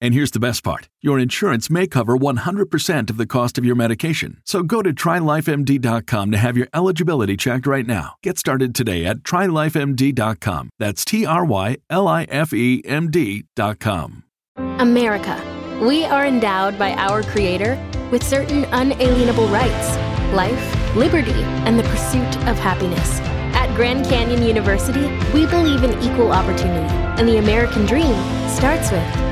And here's the best part your insurance may cover 100% of the cost of your medication. So go to trylifemd.com to have your eligibility checked right now. Get started today at trylifemd.com. That's T R Y L I F E M D.com. America. We are endowed by our Creator with certain unalienable rights life, liberty, and the pursuit of happiness. At Grand Canyon University, we believe in equal opportunity, and the American dream starts with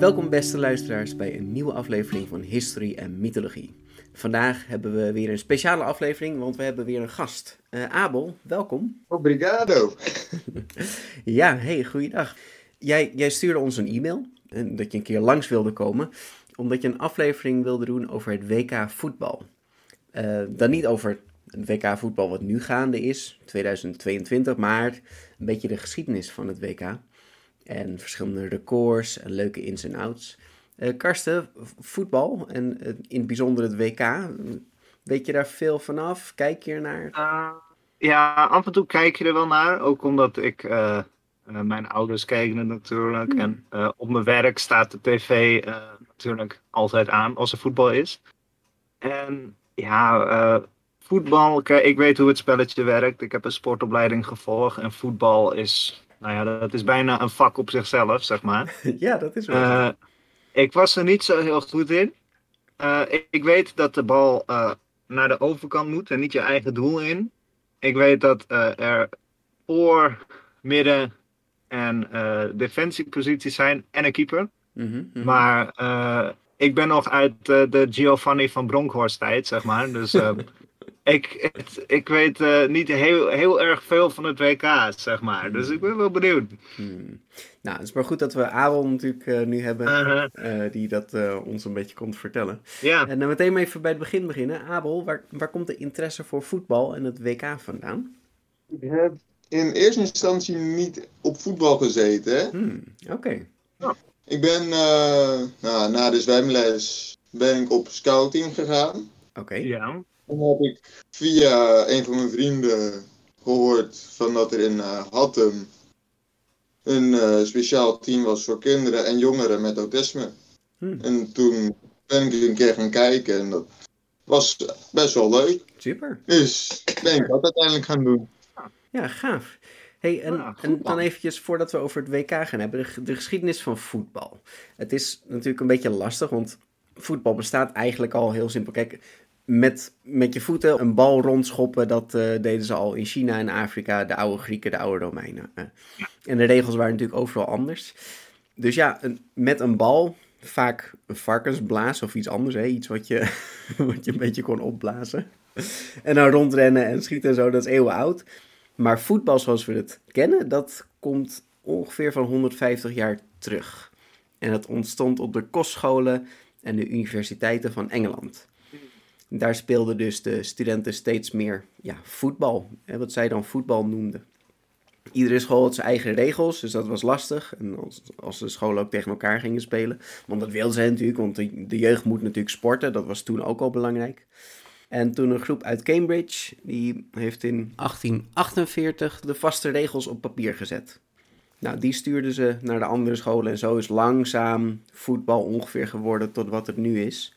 Welkom beste luisteraars bij een nieuwe aflevering van History en Mythologie. Vandaag hebben we weer een speciale aflevering, want we hebben weer een gast. Uh, Abel, welkom. Obrigado. ja, hey, goeiedag. Jij, jij stuurde ons een e-mail en dat je een keer langs wilde komen, omdat je een aflevering wilde doen over het WK voetbal. Uh, dan niet over het WK voetbal wat nu gaande is, 2022, maar een beetje de geschiedenis van het WK. En verschillende records en leuke ins en outs. Uh, Karsten, voetbal en uh, in het bijzonder het WK. Weet je daar veel vanaf? Kijk je ernaar? Uh, ja, af en toe kijk je er wel naar. Ook omdat ik, mijn ouders kijken het natuurlijk. Hmm. En op mijn werk staat de tv natuurlijk altijd aan als er voetbal is. En ja, voetbal, ik weet hoe het spelletje werkt. Ik heb een sportopleiding gevolgd. En voetbal is nou ja, dat is bijna een vak op zichzelf, zeg maar. ja, dat is wel. Uh, ik was er niet zo heel goed in. Uh, ik, ik, weet dat de bal uh, naar de overkant moet en niet je eigen doel in. Ik weet dat er voor, midden en defensieposities zijn en een keeper. Mm -hmm, Maar ik ben nog uit de Giovanni van Bronckhorst tijd, zeg maar. Dus ik, ik weet uh, niet heel, heel erg veel van het WK, zeg maar. Dus ik ben wel benieuwd. Hmm. Nou, het is maar goed dat we Aaron natuurlijk uh, nu hebben, uh -huh. uh, die dat ons een beetje komt vertellen. Ja. En dan meteen maar even bij het begin beginnen. Abel, waar, waar komt de interesse voor voetbal en het WK vandaan? Ik heb in eerste instantie niet op voetbal gezeten. Hmm. Oké. Okay. Ja. Ik ben nou, na de zwemles ben ik op scouting gegaan. Oké. Okay. Ja. Toen heb ik via een van mijn vrienden gehoord van dat er in uh, Hattem een uh, speciaal team was voor kinderen en jongeren met autisme. Hmm. En toen ben ik een keer gaan kijken en dat was best wel leuk. Super. Dus ben ik dat uiteindelijk gaan doen. Ja, gaaf. Hey, en, ja, en dan eventjes voordat we over het WK gaan hebben, de, de geschiedenis van voetbal. Het is natuurlijk een beetje lastig, want voetbal bestaat eigenlijk al heel simpel. Kijk, met, met je voeten een bal rondschoppen, dat uh, deden ze al in China en Afrika, de oude Grieken, de oude Romeinen. En de regels waren natuurlijk overal anders. Dus ja, een, met een bal, vaak een varkensblaas of iets anders, hè? iets wat je, wat je een beetje kon opblazen. en dan rondrennen en schieten en zo, dat is eeuwen oud. Maar voetbal zoals we het kennen, dat komt ongeveer van 150 jaar terug. En dat ontstond op de kostscholen en de universiteiten van Engeland. Daar speelden dus de studenten steeds meer ja, voetbal, hè, wat zij dan voetbal noemden. Iedere school had zijn eigen regels, dus dat was lastig. En als, de scholen ook tegen elkaar gingen spelen. Want dat wilden ze natuurlijk, want de, de jeugd moet natuurlijk sporten. Dat was toen ook al belangrijk. En toen een groep uit Cambridge, die heeft in 1848 de vaste regels op papier gezet. Nou, die stuurden ze naar de andere scholen en zo is langzaam voetbal ongeveer geworden tot wat het nu is.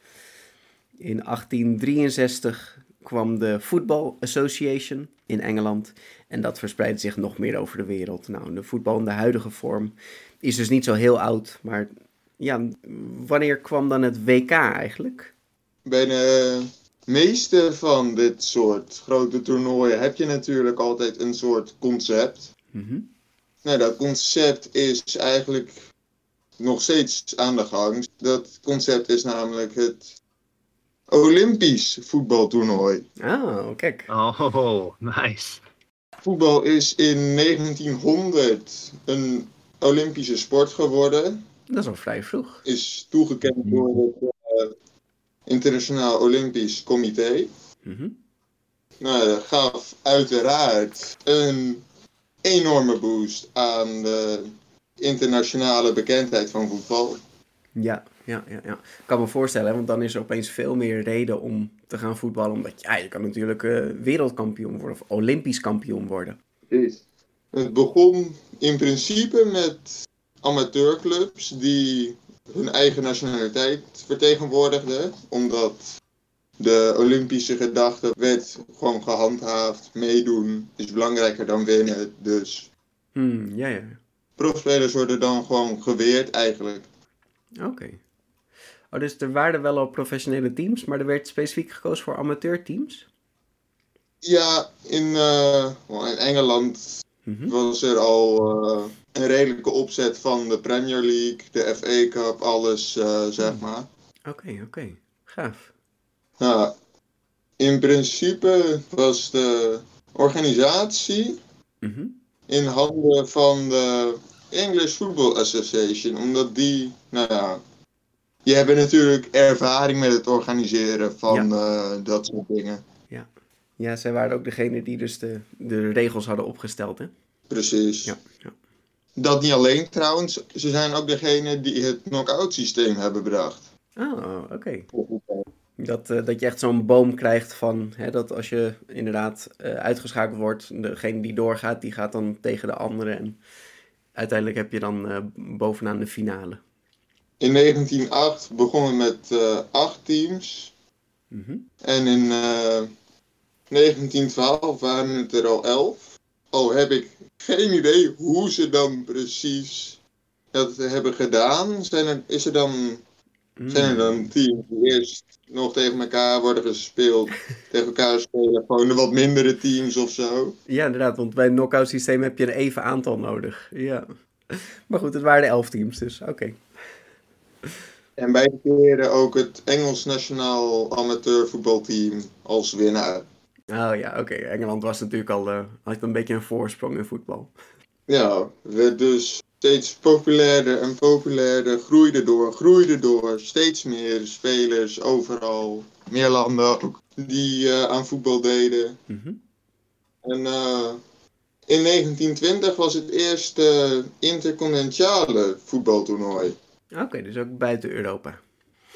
In 1863 kwam de Football Association in Engeland en dat verspreidde zich nog meer over de wereld. Nou, de voetbal in de huidige vorm is dus niet zo heel oud, maar ja, wanneer kwam dan het WK eigenlijk? Bij de meeste van dit soort grote toernooien heb je natuurlijk altijd een soort concept. Mm Nou, dat concept is eigenlijk nog steeds aan de gang. Dat concept is namelijk het Olympisch voetbaltoernooi. Ah, kijk. Oh, nice. Voetbal is in 1900 een Olympische sport geworden. Dat is al vrij vroeg. Is toegekend door het uh, Internationaal Olympisch Comité. Mhm. Nou, dat gaf uiteraard een enorme boost aan de internationale bekendheid van voetbal. Ja, ja, ja, ja. Ik kan me voorstellen, want dan is er opeens veel meer reden om te gaan voetballen. Omdat ja, je kan natuurlijk uh, wereldkampioen worden of olympisch kampioen worden. Precies. Het begon in principe met amateurclubs die hun eigen nationaliteit vertegenwoordigden. Omdat de Olympische gedachte werd gewoon gehandhaafd. Meedoen is belangrijker dan winnen. Dus Hmm, ja, ja. profspelers worden dan gewoon geweerd eigenlijk. Oké. Oh, dus er waren wel al professionele teams, maar er werd specifiek gekozen voor amateurteams? Ja, in, eh, in Engeland Mhm. was er al eh, een redelijke opzet van de Premier League, de FA Cup, alles eh, zeg maar. Oké, oké. Gaaf. Nou, in principe was de organisatie Mhm. in handen van de English Football Association, omdat die, nou ja, die hebben natuurlijk ervaring met het organiseren van eh, dat soort dingen. Ja, zij waren ook degene die dus de, de regels hadden opgesteld, hè? Precies. Ja, ja. Dat niet alleen trouwens, ze zijn ook degene die het knock-out systeem hebben bedacht. Oh, oké. Dat, eh, dat je echt zo'n boom krijgt van, hè, dat als je inderdaad eh, uitgeschakeld wordt, degene die doorgaat, die gaat dan tegen de andere. En uiteindelijk heb je dan bovenaan de finale. In 1908 begonnen met eh, acht teams. Mhm. En in eh, 1912 waren het er al elf. Al heb ik geen idee hoe ze dan precies dat hebben gedaan. Zijn er, is er dan, zijn er dan teams die eerst nog tegen elkaar worden gespeeld, tegen elkaar spelen, gewoon de wat mindere teams of zo? Ja, inderdaad, want bij een knockout systeem heb je een even aantal nodig. Ja. Maar goed, het waren de elf teams, dus oké. En beide keren ook het Engels Nationaal Amateurvoetbalteam als winnaar. Oh ja, oké. Engeland was natuurlijk al, eh, had een beetje een voorsprong in voetbal. Ja, werd dus steeds populairder en populairder, groeide door, groeide door. Steeds meer spelers overal, meer landen ook, die eh, aan voetbal deden. Mhm. En eh, in 1920 was het eerste intercontinentale voetbaltoernooi, Oké, dus ook buiten Europa.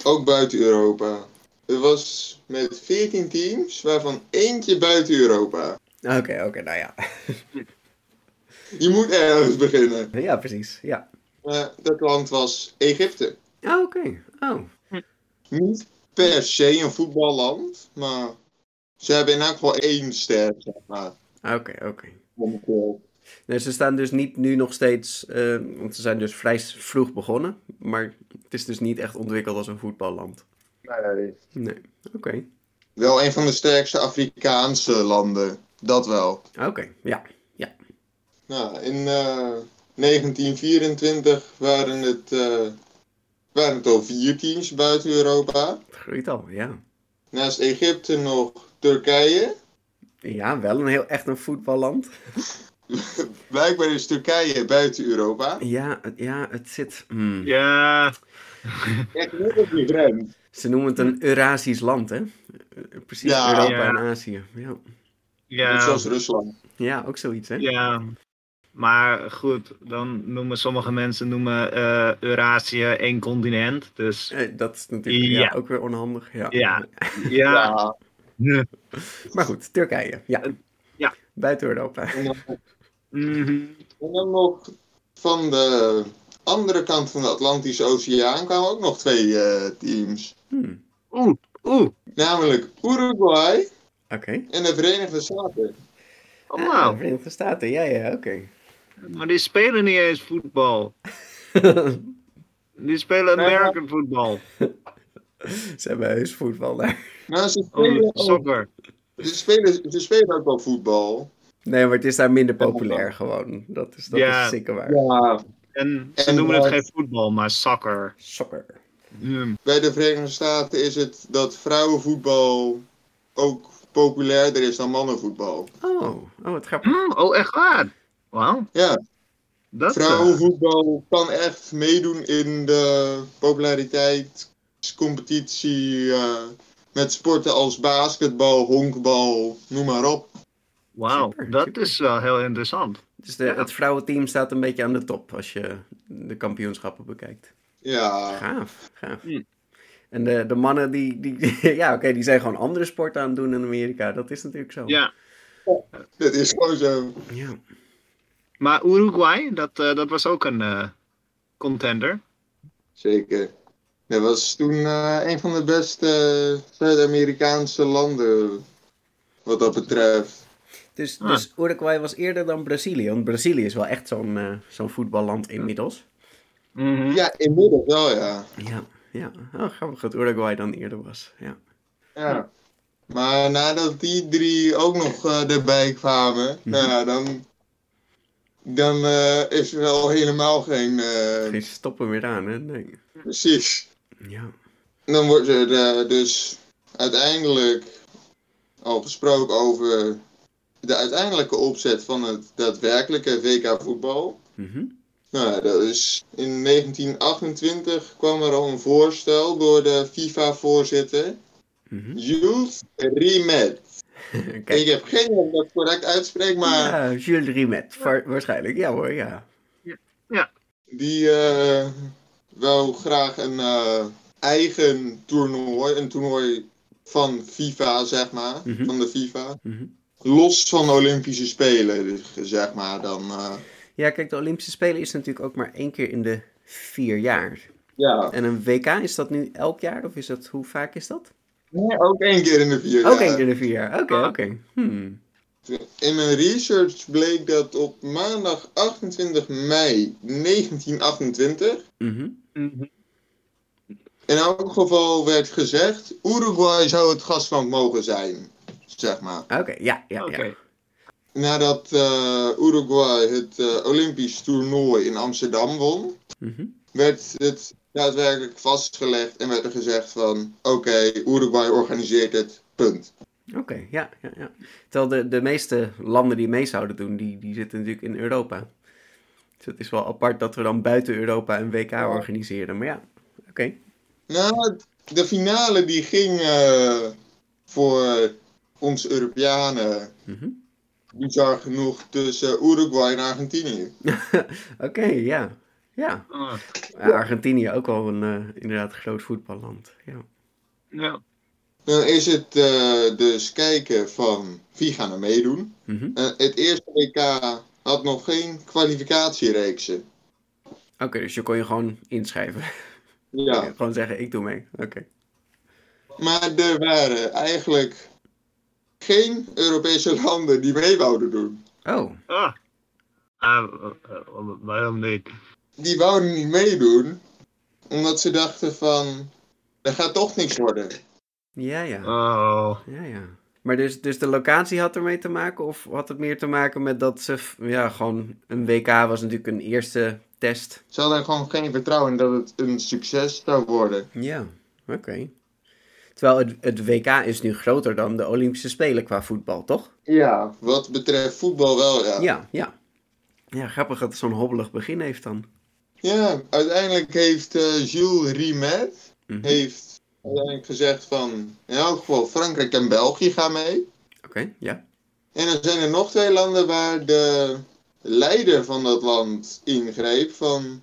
ook buiten Europa. Het was met 14 teams, waarvan eentje buiten Europa. Oké, oké, nou ja. Je moet ergens beginnen. Ja, precies. Ja. Eh, dat land was Egypte. Ah, oké. Oh. niet per se een voetballand, maar ze hebben in elk geval één ster, zeg maar. Oké, oké. Nee, ze staan dus niet nu nog steeds, eh, want ze zijn dus vrij vroeg begonnen, maar het is dus niet echt ontwikkeld als een voetballand. Nee, oké. Wel een van de sterkste Afrikaanse landen, dat wel. Oké, ja. Nou, in eh, 1924 waren het, eh, waren het al vier teams buiten Europa. Groeit al, ja. Naast Egypte nog Turkije. Ja, wel een heel echt een voetballand. Blijkbaar is Turkije buiten Europa. Ja, het, ja, het zit... hmm. Ja, Echt de grens. Ze noemen het een Eurasisch land, hè? Precies, Ja. Europa Ja. en Azië. Ja. Net ja, zoals Rusland. ja, ook zoiets, hè? ja. Maar goed, dan noemen sommige mensen noemen eh Eurasië één continent. Dus Eh, dat is natuurlijk ja. Ja. ook weer onhandig. Ja. ja, ja. Ja. Maar goed, Turkije. Ja. Ja. Buiten Europa. En dan, Mhm. en dan nog van de andere kant van de Atlantische Oceaan kwamen ook nog twee eh, teams. Hmm. Oeh, oeh. Namelijk Uruguay Oké. en de Verenigde Staten. Oh, Ah, wauw. Verenigde Staten, ja, ja, oké. Maar die spelen niet eens voetbal. Die spelen American voetbal. Ze hebben heus voetbal daar. Nou, ze spelen, Oh, soccer. ze, spelen, ze spelen ook wel voetbal. Nee, maar het is daar minder populair gewoon. Dat is, dat Ja. is zeker waar. Ja, En ze En, noemen het eh, geen voetbal, maar soccer. Soccer. Hmm. bij de Verenigde Staten is het dat vrouwenvoetbal ook populairder is dan mannenvoetbal. Oh, oh, wat grappig. Hmm, Oh, echt waar? Wauw. Ja, Dat, eh, vrouwenvoetbal kan echt meedoen in de populariteitscompetitie eh, met sporten als basketbal, honkbal, noem maar op. Wauw, dat super. is wel heel interessant. Dus de, het vrouwenteam staat een beetje aan de top als je de kampioenschappen bekijkt. Ja, Gaaf, gaaf. Hmm. En de, de mannen die, die ja oké, die zijn gewoon andere sporten aan het doen in Amerika. Dat is natuurlijk zo. Ja, dat is gewoon zo. Ja. maar Uruguay, dat, eh, dat was ook een eh, contender. Zeker. Dat was toen eh, een van de beste Zuid-Amerikaanse landen wat dat betreft. Dus, Ah. dus Uruguay was eerder dan Brazilië. Want Brazilië is wel echt zo'n eh, zo'n voetballand inmiddels. Mhm. Ja, inmiddels wel, ja. Ja, ja. Oh, grappig dat Uruguay dan eerder was. Ja. ja. Maar nadat die drie ook nog eh, erbij kwamen, nou ja, dan, dan eh, is er wel helemaal geen... eh, Geen stoppen meer aan, hè? Nee. precies. Ja. Dan wordt er dus uiteindelijk al gesproken over de uiteindelijke opzet van het daadwerkelijke WK voetbal. Mhm. Nou, ja, dat is in 1928 kwam er al een voorstel door de FIFA-voorzitter Mhm. Jules Rimet. Kijk. Ik heb geen idee of ik dat correct uitspreek, maar Ja, Jules Rimet. Waarschijnlijk. Ja hoor, ja. die eh wou graag een eh, eigen toernooi, een toernooi van FIFA, zeg maar, Mhm. van de FIFA. Mhm. Los van de Olympische Spelen, zeg maar dan. eh, Ja, kijk, de Olympische Spelen is natuurlijk ook maar één keer in de vier jaar. ja, En een WK, is dat nu elk jaar? Of is dat, hoe vaak is dat? nee, ook één keer in de vier Ook jaar. één keer in de vier jaar. Oké, oké. Hmm. In mijn research bleek dat op maandag 28 mei 1928 Mhm. Mhm. in elk geval werd gezegd: Uruguay zou het gastland mogen zijn, zeg maar. Oké, ja, ja, Oké. ja. Nadat eh, Uruguay het eh, Olympisch toernooi in Amsterdam won, Mhm. werd het daadwerkelijk vastgelegd en werd er gezegd van oké, Uruguay organiseert het, punt. Oké, ja, ja, ja. Terwijl de, de meeste landen die mee zouden doen, die, die zitten natuurlijk in Europa. Dus het is wel apart dat we dan buiten Europa een WK organiseren. Maar ja, oké. Nou, de finale die ging eh, voor ons Europeanen Mhm. bizar genoeg tussen Uruguay en Argentinië. Oké, ja. Ja. Ah, Ja, Argentinië ook wel een eh, inderdaad groot voetballand. Ja. ja. Dan is het eh, dus kijken van wie gaan er meedoen. Mhm. Eh, het eerste WK had nog geen kwalificatiereeksen. Oké, dus je kon je gewoon inschrijven. Ja. Gewoon zeggen, ik doe mee. Oké. Maar er waren eigenlijk geen Europese landen die mee wouden doen. Oh, Ah. Ah, eh, eh, waarom niet? Die wouden niet meedoen, omdat ze dachten van, er gaat toch niks worden. ja, ja. Oh. Ja, ja. Maar dus, dus de locatie had ermee te maken? Of had het meer te maken met dat ze... Ja, gewoon... Een WK was natuurlijk een eerste test. Ze hadden gewoon geen vertrouwen in dat het een succes zou worden. Ja, oké. Terwijl het, het WK is nu groter dan de Olympische Spelen qua voetbal, toch? Ja. Wat betreft voetbal wel, ja. Ja, ja. Ja, grappig dat het zo'n hobbelig begin heeft dan. Ja, uiteindelijk heeft eh, Jules Rimet Mhm. heeft uiteindelijk gezegd van, in elk geval Frankrijk en België gaan mee. Oké, ja. En dan zijn er nog twee landen waar de leider van dat land ingreep van,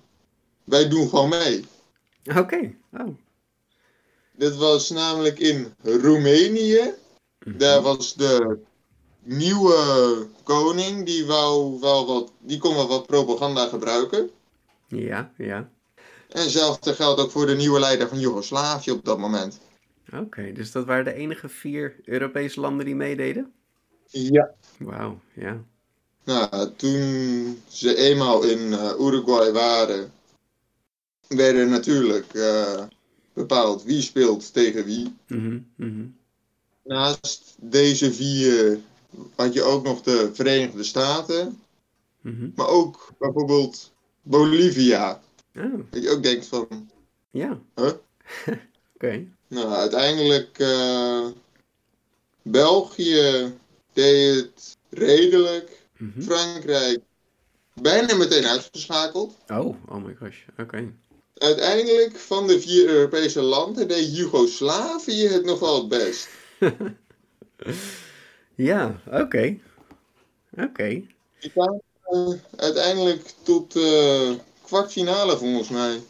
wij doen gewoon mee. Oké, oh. Dit was namelijk in Roemenië. Mhm. Daar was de nieuwe koning, die, wou wel wat, die kon wel wat propaganda gebruiken. Ja, ja. En hetzelfde geldt ook voor de nieuwe leider van Joegoslavië op dat moment. Oké, dus dat waren de enige vier Europese landen die meededen? Ja. Wauw, ja. Nou, toen ze eenmaal in uh, Uruguay waren, werden natuurlijk uh, bepaald wie speelt tegen wie. Mm -hmm. Naast deze vier had je ook nog de Verenigde Staten, mm -hmm. maar ook bijvoorbeeld Bolivia. Oh. Dat je ook denkt van, ja. huh? Oké. Nou, uiteindelijk uh, België deed het redelijk. Mhm. Frankrijk bijna meteen uitgeschakeld. Oh, oh my gosh, oké. Uiteindelijk van de vier Europese landen deed Joegoslavië het nog wel het best. ja, oké. Oké. Die kwamen uh, uiteindelijk tot de uh, kwartfinale volgens mij.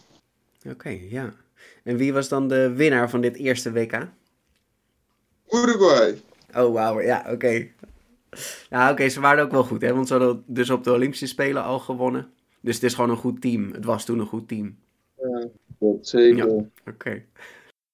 Oké, ja. En wie was dan de winnaar van dit eerste WK? Uruguay. Oh, wauw, ja, oké. Okay. Nou, oké, ze waren ook wel goed, hè? Want ze hadden dus op de Olympische Spelen al gewonnen. Dus het is gewoon een goed team. Het was toen een goed team. Ja, dat zeker. Ja, oké. Okay.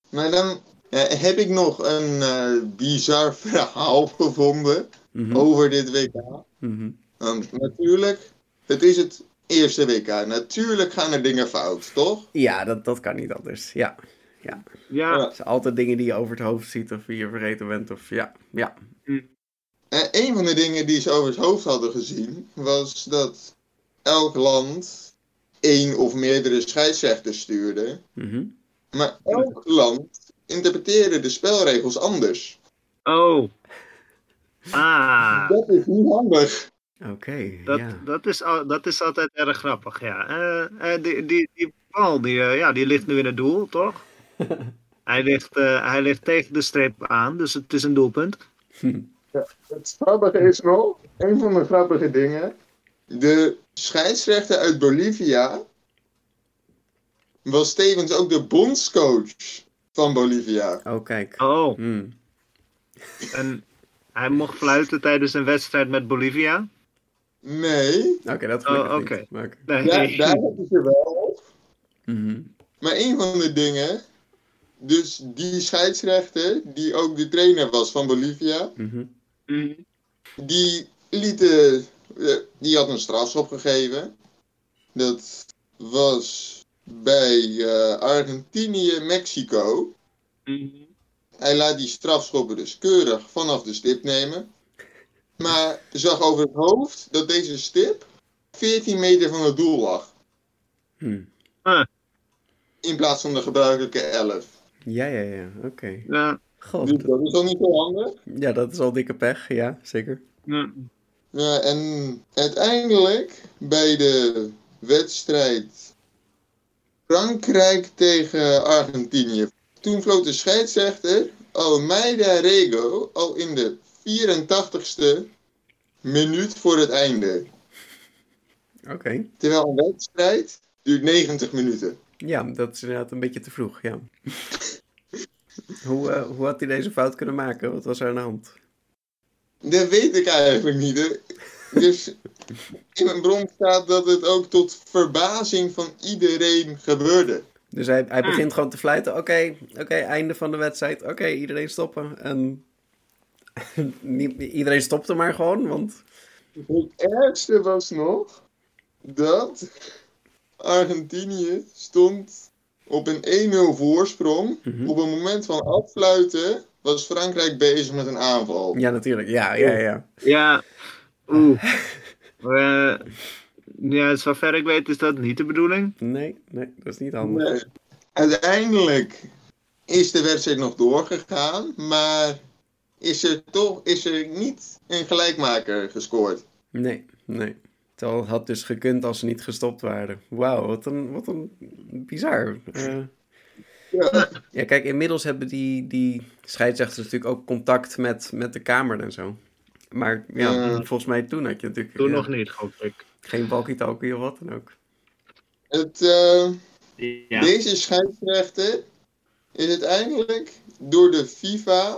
Maar dan uh, heb ik nog een uh, bizar verhaal gevonden Mhm. mm -hmm. over dit WK. Mm -hmm. Want natuurlijk, het is het eerste WK. Natuurlijk gaan er dingen fout, toch? Ja, dat, dat kan niet anders. Ja. Ja. Ja. Het zijn altijd dingen die je over het hoofd ziet of die je vergeten bent. Of ja. Ja. En een van de dingen die ze over het hoofd hadden gezien, was dat elk land één of meerdere scheidsrechters stuurde. Mm -hmm. Maar elk land interpreteerde de spelregels anders. Oh. Ah. Dat is niet handig. Oké, okay, dat, ja. dat, is, dat is altijd erg grappig, ja. Uh, uh, die, die, die bal, die, uh, ja, die ligt nu in het doel, toch? hij, ligt, hij ligt tegen de streep aan, dus het is een doelpunt. Ja, het grappige is nog, een van de grappige dingen. De scheidsrechter uit Bolivia was tevens ook de bondscoach van Bolivia. Oh, kijk. Oh. Mm. En hij mocht fluiten tijdens een wedstrijd met Bolivia? Nee. Oké, okay, dat oh, oké. Okay. Okay. Nee. Ja, daar hebben ze wel op. Mm -hmm. Maar een van de dingen, dus die scheidsrechter, die ook de trainer was van Bolivia, mm -hmm. Mm. die liet, die had een strafschop gegeven. Dat was bij uh, Argentinië, Mexico. Mm. Hij laat die strafschoppen dus keurig vanaf de stip nemen. Maar zag over het hoofd dat deze stip 14 meter van het doel lag. Hmm. Ah. In plaats van de gebruikelijke 11. Ja, ja, ja, oké. Okay. Ja. God. Dus dat is al niet zo handig. Ja, dat is al dikke pech, ja, zeker. Ja. Ja, en uiteindelijk bij de wedstrijd Frankrijk tegen Argentinië. Toen floot de scheidsrechter Almeida Rego al in de 84ste minuut voor het einde. Oké. Okay. Terwijl een wedstrijd duurt 90 minuten. Ja, dat is inderdaad een beetje te vroeg, ja. hoe, uh, hoe had hij deze fout kunnen maken? Wat was er aan de hand? Dat weet ik eigenlijk niet. Dus in mijn bron staat dat het ook tot verbazing van iedereen gebeurde. Dus hij, hij begint gewoon te fluiten. Oké, okay, oké, okay, einde van de wedstrijd. Oké, okay, iedereen stoppen. En iedereen stopte maar gewoon, want... Het ergste was nog dat Argentinië stond op een 1-0 voorsprong. Mhm. Mm -hmm. Op het moment van afsluiten was Frankrijk bezig met een aanval. Ja, natuurlijk. Ja, ja, ja. Ja, oeh. uh, ja, zover ik weet is dat niet de bedoeling. Nee, nee, dat is niet handig. Nee. Uiteindelijk is de wedstrijd nog doorgegaan, maar is er toch is er niet een gelijkmaker gescoord. Nee, nee. Het had dus gekund als ze niet gestopt waren. Wauw, wat een, wat een bizar. Uh, ja. ja, kijk, inmiddels hebben die, die scheidsrechters natuurlijk ook contact met, met de kamer en zo. Maar ja, volgens mij toen had je natuurlijk Toen ja, nog niet, hoop ik. geen walkie-talkie of wat dan ook. Het, eh, Ja. Deze scheidsrechter is uiteindelijk door de FIFA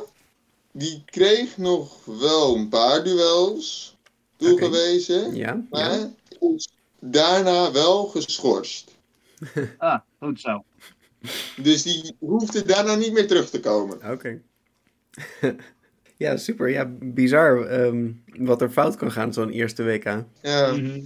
die kreeg nog wel een paar duels toegewezen. Ja, maar ja. is daarna wel geschorst. Ah, goed zo. Dus die hoefde daarna niet meer terug te komen. Oké. ja, super. Ja, bizar ehm, wat er fout kan gaan zo'n eerste WK. Ja. Mhm.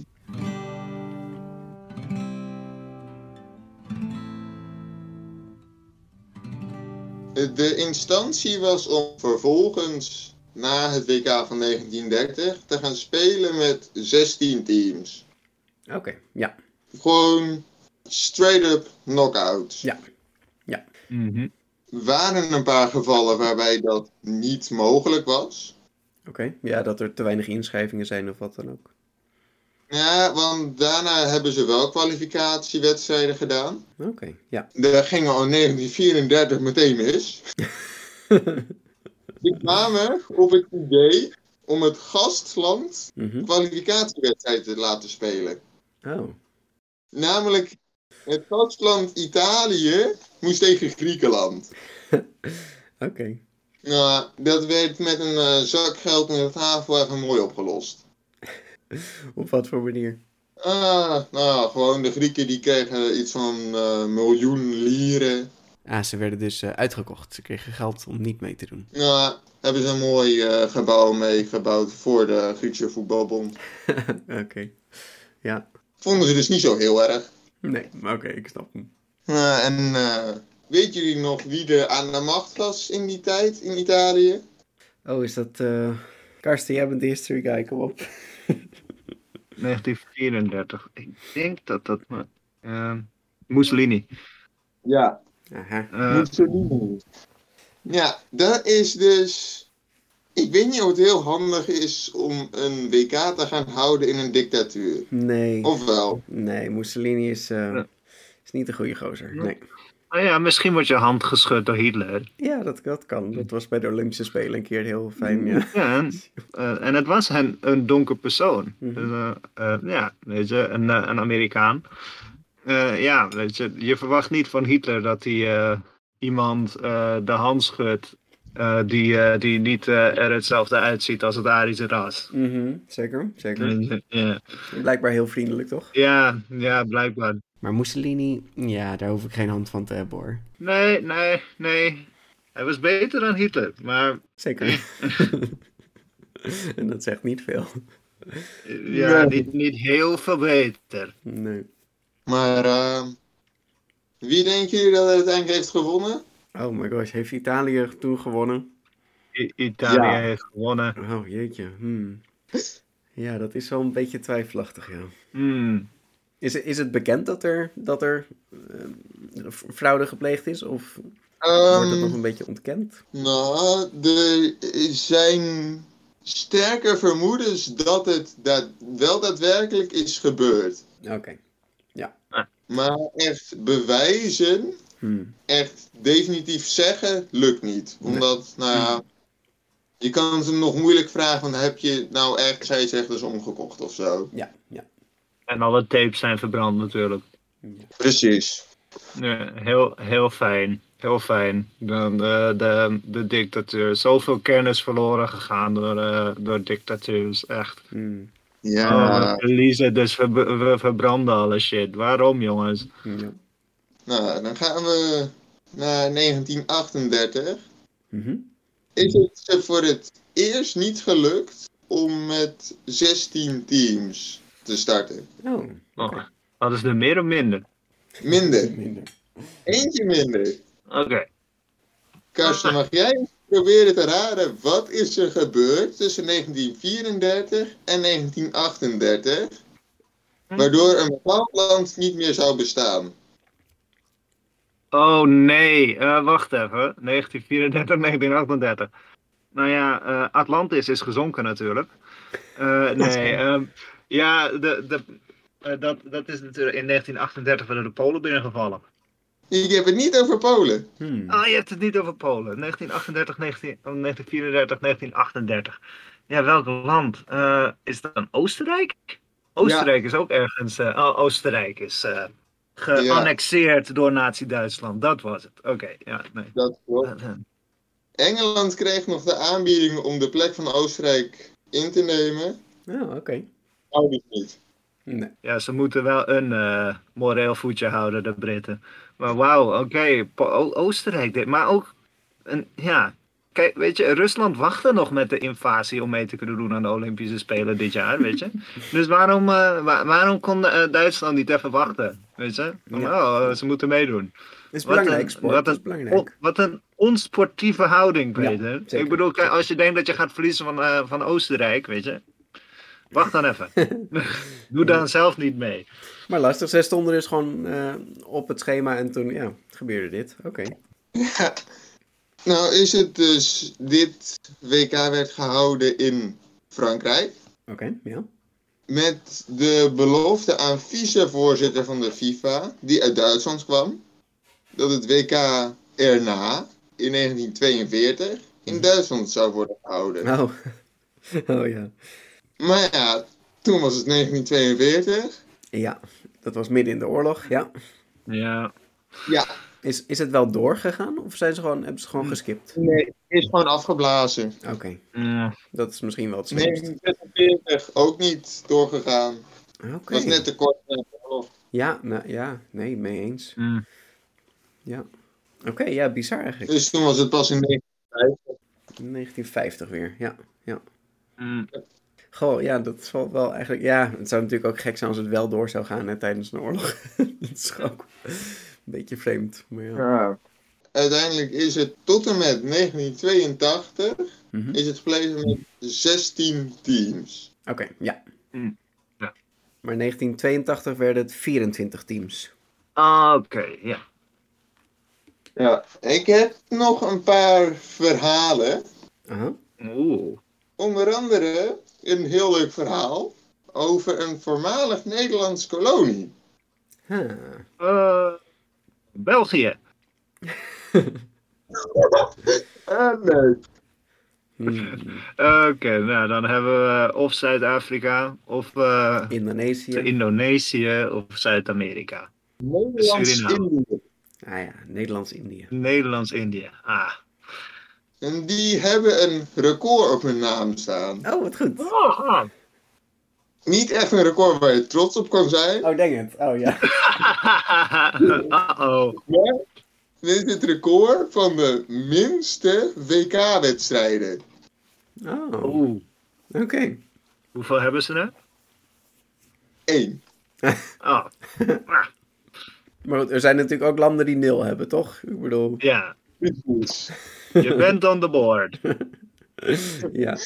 De instantie was om vervolgens na het WK van 1930 te gaan spelen met 16 teams. Oké, ja. Gewoon straight up knockouts. Ja. Ja. Mhm. Er waren een paar gevallen waarbij dat niet mogelijk was. Oké. Ja, dat er te weinig inschrijvingen zijn of wat dan ook. Ja, want daarna hebben ze wel kwalificatiewedstrijden gedaan. Oké, ja. Daar gingen al in 1934 meteen mis. Die kwamen op het idee om het gastland Mhm. kwalificatiewedstrijd te laten spelen. Oh, Namelijk, het gastland Italië moest tegen Griekenland. oké. Nou, dat werd met een eh, zak geld in het havenwagen mooi opgelost. Op wat voor manier? Ah, nou, gewoon de Grieken die kregen iets van eh miljoen lieren. Ah, ze werden dus eh, uitgekocht. Ze kregen geld om niet mee te doen. Nou, hebben ze een mooi gebouw meegebouwd voor de Griekse voetbalbond. oké. Ja. Vonden ze dus niet zo heel erg. Nee, maar oké, ik snap hem. Nou, en eh weet jullie nog wie er aan de macht was in die tijd in Italië? Oh, is dat... eh Karsten, jij bent de history guy, kom op. 1934. Ik denk dat dat... eh, Mussolini. Ja, Aha. Eh, Mussolini. Ja, dat is dus. Ik weet niet of het heel handig is om een WK te gaan houden in een dictatuur. Nee. Of wel? Nee, Mussolini is, eh, Ja. is niet een goede gozer. Nee. nou ja, misschien wordt je hand geschud door Hitler. Ja, dat, dat kan. Dat was bij de Olympische Spelen een keer heel fijn, ja. Ja, en, eh, en het was een, een donker persoon. Mhm. Dus, eh, eh, ja, weet je, een, een Amerikaan. Eh, ja, weet je, je verwacht niet van Hitler dat hij eh, iemand eh, de hand schudt eh, die, eh, die niet eh, er hetzelfde uitziet als het Arische ras. Mhm, Zeker, zeker. Ja, Blijkbaar heel vriendelijk, toch? ja, ja, blijkbaar. Maar Mussolini, ja, daar hoef ik geen hand van te hebben, hoor. Nee, nee, nee. Hij was beter dan Hitler, maar Zeker. en dat zegt niet veel. ja, niet, niet heel veel beter. Nee. Maar wie denken jullie dat het uiteindelijk heeft gewonnen? Oh my gosh, heeft Italië toen gewonnen? I- Italië Ja. heeft gewonnen. Oh jeetje. Hmm. Ja, dat is wel een beetje twijfelachtig, ja. Hmm. Is, het- is het bekend dat er, dat er eh, fraude gepleegd is? Of wordt het Ehm, nog een beetje ontkend? Nou, er zijn sterke vermoedens dat het dat wel daadwerkelijk is gebeurd. Oké. Maar echt bewijzen, Hmm. echt definitief zeggen, lukt niet. Omdat, nou ja, je kan ze nog moeilijk vragen, van heb je nou echt scheidsrechters omgekocht of zo? Ja, ja. En alle tapes zijn verbrand natuurlijk. Precies. Ja, heel, heel fijn. Heel fijn. De, de, de, de dictatuur. Zoveel kennis verloren gegaan door, eh, door dictatuurs. Echt. Hmm. Ja. Oh, we verliezen, dus we, we verbranden alle shit. Waarom, jongens? ja. Nou, dan gaan we naar 1938. Mhm. Is het ze voor het eerst niet gelukt om met 16 teams te starten? Oh, Oh, hadden ze er meer of minder? Minder. minder. Eentje minder. Oké. Karsten, mag jij proberen te raden wat is er gebeurd tussen 1934 en 1938, waardoor een bepaald land niet meer zou bestaan? Oh nee, Eh, wacht even. 1934, 1938. Nou ja, eh, Atlantis is gezonken natuurlijk. Eh, nee, ehm, ja, de, de, dat, dat is natuurlijk in 1938 werden de Polen binnengevallen. Ik heb het niet over Polen. Hmm. Ah, je hebt het niet over Polen. 1938, 19, oh, 1934, 1938. Ja, welk land? Eh, is dat dan Oostenrijk? Oostenrijk is ook ergens. eh, oh, Oostenrijk is geannexeerd door Nazi-Duitsland. Dat was het. Oké, ja, nee. Dat klopt. Eh, eh. Engeland kreeg nog de aanbieding om de plek van Oostenrijk in te nemen. Oh, oké. Nou, dus niet. Nee. Ja, ze moeten wel een eh, moreel voetje houden, de Britten. Maar wauw, oké, Oostenrijk dit. Maar ook, een, ja, kijk, weet je, Rusland wachtte nog met de invasie om mee te kunnen doen aan de Olympische Spelen dit jaar, weet je. Dus waarom, eh, wa- waarom kon eh, Duitsland niet even wachten, weet je? Van, Oh, ze moeten meedoen. is Wat belangrijk, een- sport. wat dat is een- belangrijk. Wat een onsportieve houding, Ja, Peter. zeker. Ik bedoel, als je denkt dat je gaat verliezen van, eh, van Oostenrijk, weet je. Wacht dan even. Doe dan zelf niet mee. Maar lastig, zij stonden dus gewoon eh, op het schema en toen, ja, gebeurde dit. Oké. Nou is het dus, dit WK werd gehouden in Frankrijk. Oké, ja. Met de belofte aan vicevoorzitter van de FIFA, die uit Duitsland kwam, dat het WK erna, in 1942, in Duitsland zou worden gehouden. Oh. oh ja. Maar ja, toen was het 1942. Ja, dat was midden in de oorlog, ja. Ja. Ja, Is, is het wel doorgegaan of zijn ze gewoon, hebben ze gewoon geskipt? nee, is gewoon afgeblazen. Oké, dat is misschien wel het slimst. 1946 ook niet doorgegaan. Oké. was net te kort oorlog. Ja, nou, ja, nee, mee eens. Mm. Ja. Oké, ja, bizar eigenlijk. Dus toen was het pas in 1950. 1950 weer, ja. ja. Mm. Goh, ja, dat is wel, wel eigenlijk... Ja, het zou natuurlijk ook gek zijn als het wel door zou gaan hè, tijdens een oorlog. dat is ook beetje vreemd. Maar ja. Uiteindelijk is het tot en met 1982 Mhm. is het gebleven met 16 teams. Oké, ja. Mm, ja. Maar in 1982 werden het 24 teams. Ah, Oké, ja. Ja. Ik heb nog een paar verhalen. Aha. Oeh. Onder andere een heel leuk verhaal over een voormalig Nederlands kolonie. Huh. Eh, België. Ah, nee. Hmm. Oké, nou dan hebben we of Zuid-Afrika, of eh, Indonesië. Indonesië, of Zuid-Amerika. Nederlands-Indië. ah ja, Nederlands-Indië. Nederlands-Indië. Ah. En die hebben een record op hun naam staan. Oh, wat goed. Oh, ah. Niet echt een record waar je trots op kan zijn. Oh, dang het. Oh ja. Uh-oh. Maar dit is het record van de minste WK-wedstrijden. Oh, oké. Hoeveel hebben ze er? Eén. Oh. Ah, Maar er zijn natuurlijk ook landen die nul hebben, toch? Ik bedoel, ja, je bent on the board. ja.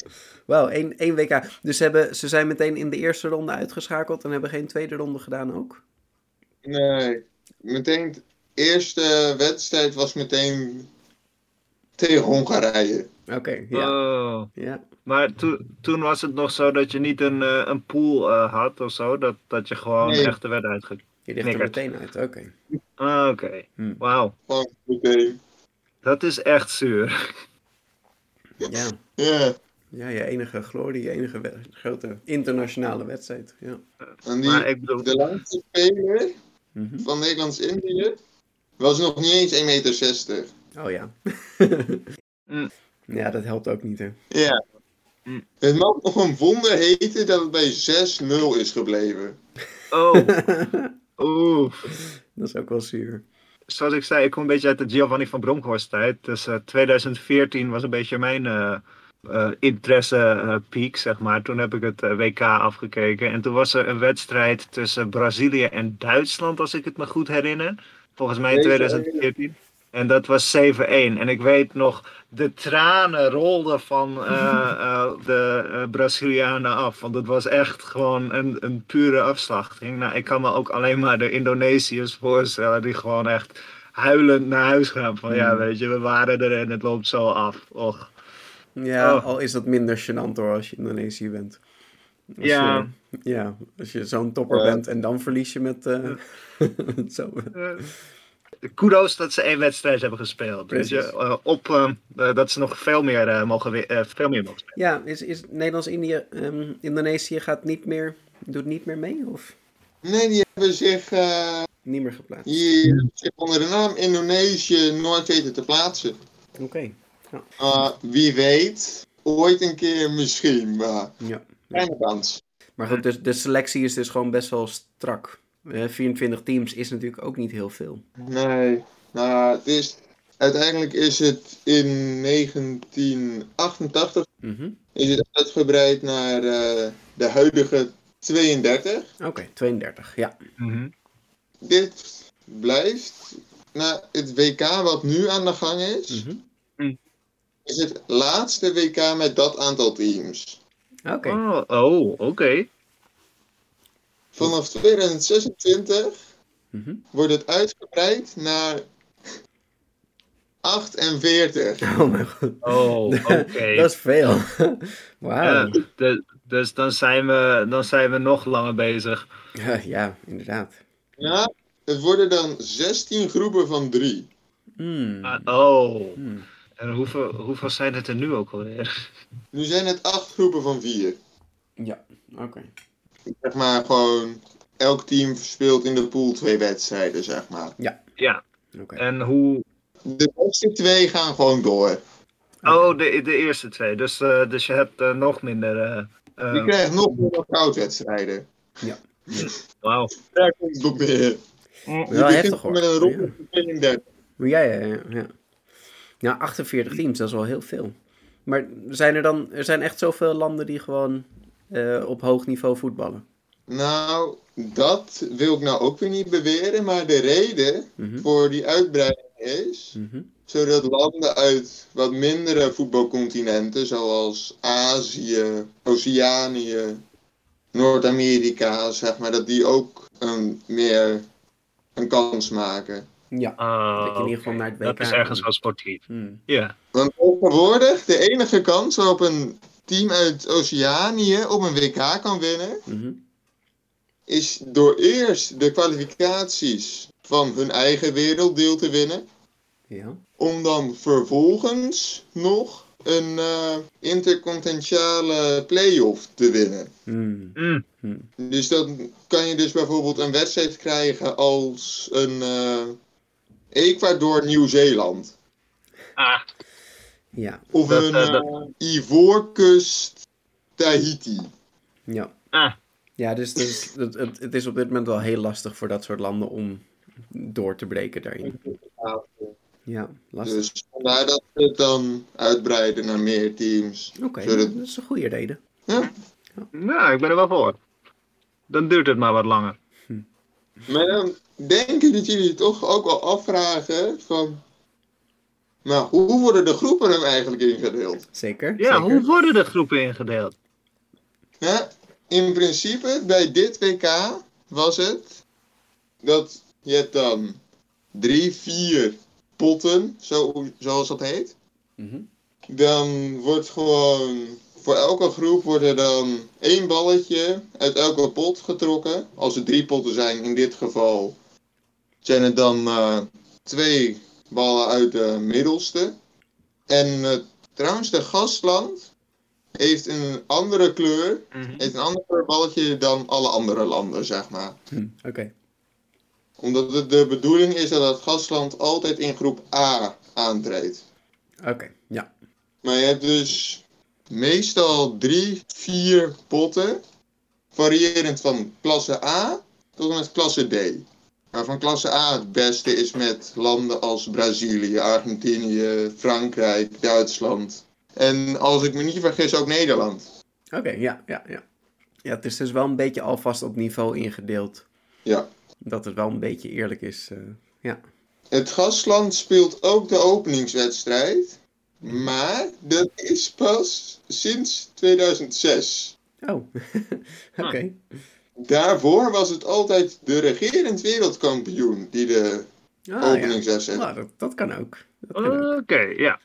Wel, één, één WK. Dus ze, hebben, ze zijn meteen in de eerste ronde uitgeschakeld en hebben geen tweede ronde gedaan ook? Nee. Meteen, de eerste wedstrijd was meteen tegen Hongarije. Oké, ja. Oh. ja. Maar toen toen was het nog zo dat je niet een, eh, een pool eh, had of zo, dat, dat je gewoon Nee. echt er werd uitge... Je ligt er meteen uit, oké. Ah, Oké, Hmm. wauw. Meteen. Dat is echt zuur. Ja. Ja. Ja, je enige glorie, je enige we- grote internationale wedstrijd. Ja. En die, Maar ik bedoel, de langste speler Mhm. van Nederlands-Indië was nog niet eens 1,60 meter. Oh ja. Mm. Ja, dat helpt ook niet, hè. Ja. Mm. Het mag nog een wonder heten dat het bij 6-0 is gebleven. oh, oeh. Dat is ook wel zuur. Zoals ik zei, ik kom een beetje uit de Giovanni van Bronckhorst tijd. Dus eh, 2014 was een beetje mijn eh, eh, interesse eh, peak, zeg maar. Toen heb ik het eh, WK afgekeken. En toen was er een wedstrijd tussen Brazilië en Duitsland, als ik het me goed herinner. Volgens mij in 7-1. 2014. En dat was 7-1. En ik weet nog, de tranen rolden van de Brazilianen af. Want het was echt gewoon een, een pure afslachting. Nou, ik kan me ook alleen maar de Indonesiërs voorstellen die gewoon echt huilend naar huis gaan. Van ja, weet je, we waren er en het loopt zo af. Och. Ja, Oh. al is dat minder gênant hoor als je in Indonesië bent. Als Ja. Je, ja, als je zo'n topper Ja. bent en dan verlies je met... eh, zo. Eh, kudos dat ze één wedstrijd hebben gespeeld. Precies. Eh, op dat ze nog veel meer eh, mogen veel meer mogen spelen. Ja, is, is Nederlands-Indië... ehm, Indonesië gaat niet meer... Doet niet meer mee of Nee, die hebben zich eh, niet meer geplaatst? hier zich onder de naam Indonesië nooit weten te plaatsen. Oké. Uh, wie weet, ooit een keer misschien, maar Ja. kleine kans. Maar goed, dus de selectie is dus gewoon best wel strak. Eh, 24 teams is natuurlijk ook niet heel veel. Nee, nou, het is, uiteindelijk is het in 1988 Mhm. is het uitgebreid naar eh, de huidige 32. Oké, 32, ja. Mhm. Dit blijft, na het WK wat nu aan de gang is, Mhm. Is het laatste WK met dat aantal teams. Oké. Oh, oh oké. Vanaf 2026 Mhm. wordt het uitgebreid naar 48. Oh mijn god. Oh, oké. Dat is veel. Wauw. Ja, de- dus dan zijn, we, dan zijn we nog langer bezig. Ja, ja, inderdaad. Ja, het worden dan 16 groepen van drie. Hmm. Ah, oh. Hmm. En hoeveel, hoeveel zijn het er nu ook alweer? Nu zijn het acht groepen van vier. Ja, oké. Zeg maar gewoon, elk team speelt in de pool twee wedstrijden, zeg maar. Ja. Oké. En hoe... De beste twee gaan gewoon door. Oh, de, de eerste twee. Dus, eh, dus je hebt eh, nog minder... eh, eh, Je krijgt nog meer koudwedstrijden. Wauw. Daar komt het op neer. Begint heftig hoor. met een ronde Ja. van 32. Ja, ja, ja, ja. Ja, 48 teams, dat is wel heel veel. Maar zijn er dan, er zijn echt zoveel landen die gewoon eh, op hoog niveau voetballen? Nou, dat wil ik nou ook weer niet beweren, maar de reden Mhm. voor die uitbreiding is Mhm. zodat landen uit wat mindere voetbalcontinenten, zoals Azië, Oceanië, Noord-Amerika, zeg maar, dat die ook een, meer een kans maken. Ja, Oh, dat je in ieder geval naar het WK Dat is ergens wel sportief. Hmm. Ja. Want tegenwoordig, de enige kans waarop een team uit Oceanië op een WK kan winnen, Mhm. is door eerst de kwalificaties van hun eigen werelddeel te winnen. Ja. om dan vervolgens nog een eh, intercontinentale play-off te winnen. Hmm. Mm. Hmm. Dus dan kan je dus bijvoorbeeld een wedstrijd krijgen als een eh, Ecuador-Nieuw-Zeeland. Ah, Ja, Of Dat, een eh, dat- eh, Ivoorkust-Tahiti. ja. ah. Ja, dus, dus het, het, het is op dit moment wel heel lastig voor dat soort landen om door te breken daarin. Ja, lastig. Dus vandaar dat we het dan uitbreiden naar meer teams. Oké, zodat- dat is een goede reden. Ja. Nou, ik ben er wel voor. Dan duurt het maar wat langer. Maar dan denk ik dat jullie je toch ook wel afvragen van... Maar hoe worden de groepen dan eigenlijk ingedeeld? Zeker. Ja, zeker. hoe worden de groepen ingedeeld? Ja, in principe, bij dit WK was het dat je hebt dan drie, vier potten, zo, zoals dat heet. Mhm. Dan wordt gewoon, voor elke groep wordt er dan één balletje uit elke pot getrokken. Als er drie potten zijn, in dit geval, zijn het dan eh, twee ballen uit de middelste. En eh, trouwens, de gastland heeft een andere kleur heeft een ander balletje dan alle andere landen, zeg maar. Hm, Oké. Omdat het de bedoeling is dat het gastland altijd in groep A aantreedt. Oké, ja. Maar je hebt dus meestal drie, vier potten, variërend van klasse A tot en met klasse D. Waarvan klasse A het beste is met landen als Brazilië, Argentinië, Frankrijk, Duitsland. En als ik me niet vergis ook Nederland. Oké, ja, ja, ja. Ja, het is dus wel een beetje alvast op niveau ingedeeld. Ja. Dat het wel een beetje eerlijk is. eh, ja. Het gastland speelt ook de openingswedstrijd. Maar dat is pas sinds 2006. Oh, oké. Daarvoor was het altijd de regerend wereldkampioen die de Ah, ja. openingswedstrijd. Nou, dat, dat kan ook. Oké, ja.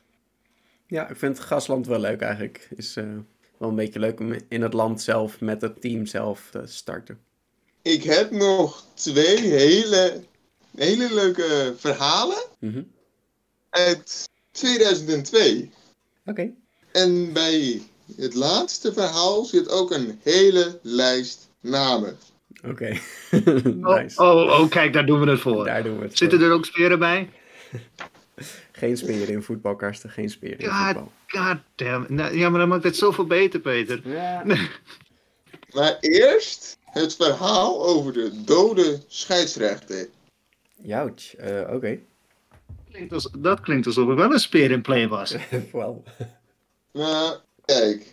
Ja, ik vind Gasland wel leuk eigenlijk. Is eh, wel een beetje leuk om in het land zelf met het team zelf te starten. Ik heb nog twee hele, hele leuke verhalen Mhm. uit 2002. Oké. En bij het laatste verhaal zit ook een hele lijst namen. Oké. Oh, nice. oh, oh, kijk, daar doen we het voor. Daar doen we het Zitten voor. er ook speren bij? Geen speren in voetbal, Karsten. Geen speren in voetbal. God damn. Nou, ja, maar dan maakt het zoveel beter, Peter. Ja. Maar eerst het verhaal over de dode scheidsrechter. Jouch, eh, oké. Dat klinkt alsof er wel een speer in play was. Wel. Nou, kijk.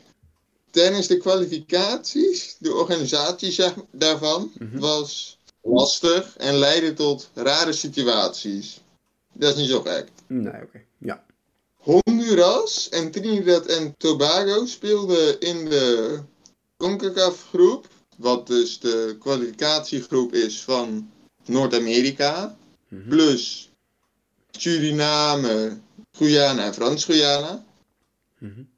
Tijdens de kwalificaties, de organisatie zeg, daarvan, was lastig en leidde tot rare situaties. Dat is niet zo gek. Nee, oké. Ja. Honduras en Trinidad en Tobago speelden in de CONCACAF groep, wat dus de kwalificatiegroep is van Noord-Amerika, plus Suriname, Guyana en Frans-Guyana.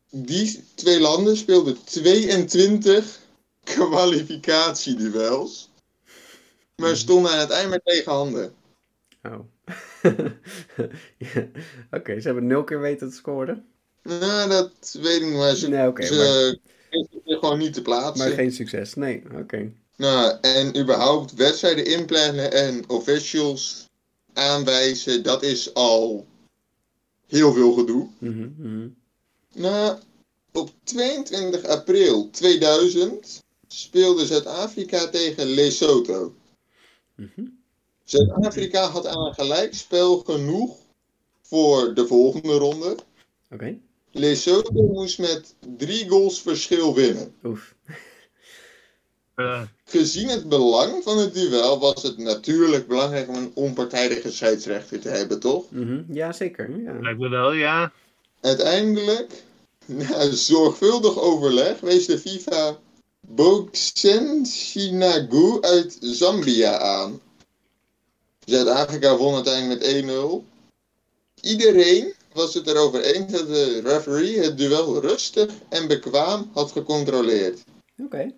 Die twee landen speelden 22 kwalificatieduels, maar stonden aan het eind met lege handen. Oh. Ja. Oké, ze hebben nul keer weten te scoren. Nou, dat weet ik niet, maar ze, Nee, ze zich gewoon niet te plaatsen. Maar geen succes. Nee, oké. Nou, en überhaupt wedstrijden inplannen en officials aanwijzen, dat is al heel veel gedoe. Mhm. Nou, op 22 april 2000 speelde Zuid-Afrika tegen Lesotho. Mhm. Zuid-Afrika had aan een gelijkspel genoeg voor de volgende ronde. Oké. Lesotho moest met drie goals verschil winnen. Oef. Eh, Gezien het belang van het duel was het natuurlijk belangrijk om een onpartijdige scheidsrechter te hebben, toch? Mhm. Ja, zeker. Ja. lijkt me wel, ja. Uiteindelijk, na zorgvuldig overleg, wees de FIFA Boksen Shinagu uit Zambia aan. Zuid-Afrika won uiteindelijk met 1-0. Iedereen was het erover eens dat de referee het duel rustig en bekwaam had gecontroleerd. Oké.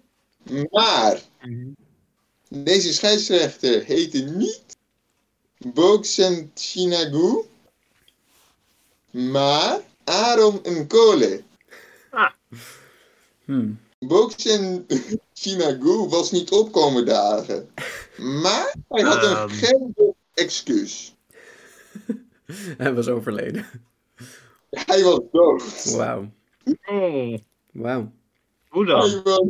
Maar deze scheidsrechter heette niet Boksen Shinagu, maar Aaron Nkole. Hmm. Boksen Shinagu was niet opkomen dagen, maar hij had een geen excuus. Hij was overleden. Hij was dood. Wauw. Oh, Wauw. hoe dan? Hij was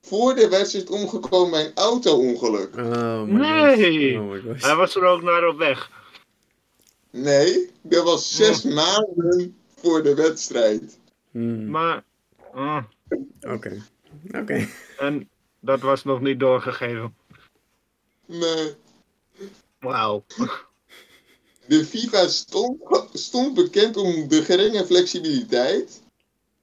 voor de wedstrijd omgekomen bij een auto-ongeluk. Oh Nee. Oh. Hij was er ook naar op weg. Nee, dat was zes maanden voor de wedstrijd. Hmm. Maar, ah, Oké. Oké. en dat was nog niet doorgegeven. Nee. Wauw. De FIFA stond, stond bekend om de geringe flexibiliteit.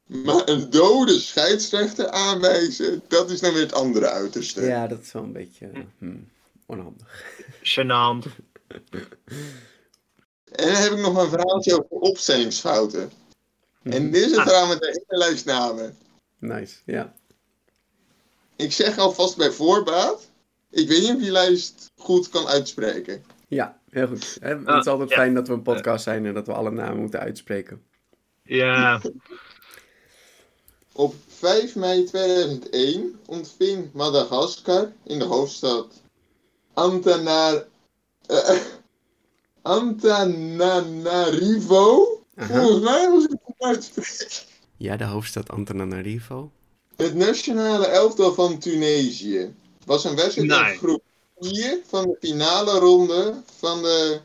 Maar een dode scheidsrechter aanwijzen, dat is dan weer het andere uiterste. Ja, dat is wel een beetje hmm, onhandig. Gênant. En dan heb ik nog een verhaaltje over opstellingsfouten. En dit is het verhaal met de hele lijst namen. Nice, ja. Ik zeg alvast bij voorbaat, ik weet niet of je die lijst goed kan uitspreken. Ja, heel goed. Hè, Ah, het is altijd ja. fijn dat we een podcast zijn en dat we alle namen moeten uitspreken. Ja, Op 5 mei 2001 ontving Madagaskar in de hoofdstad Antanar... eh, Antananarivo. Volgens mij was het goed uitspreken. Ja, de hoofdstad Antananarivo. Het nationale elftal van Tunesië was een wedstrijd Nee. in groep 4 van de finale ronde van de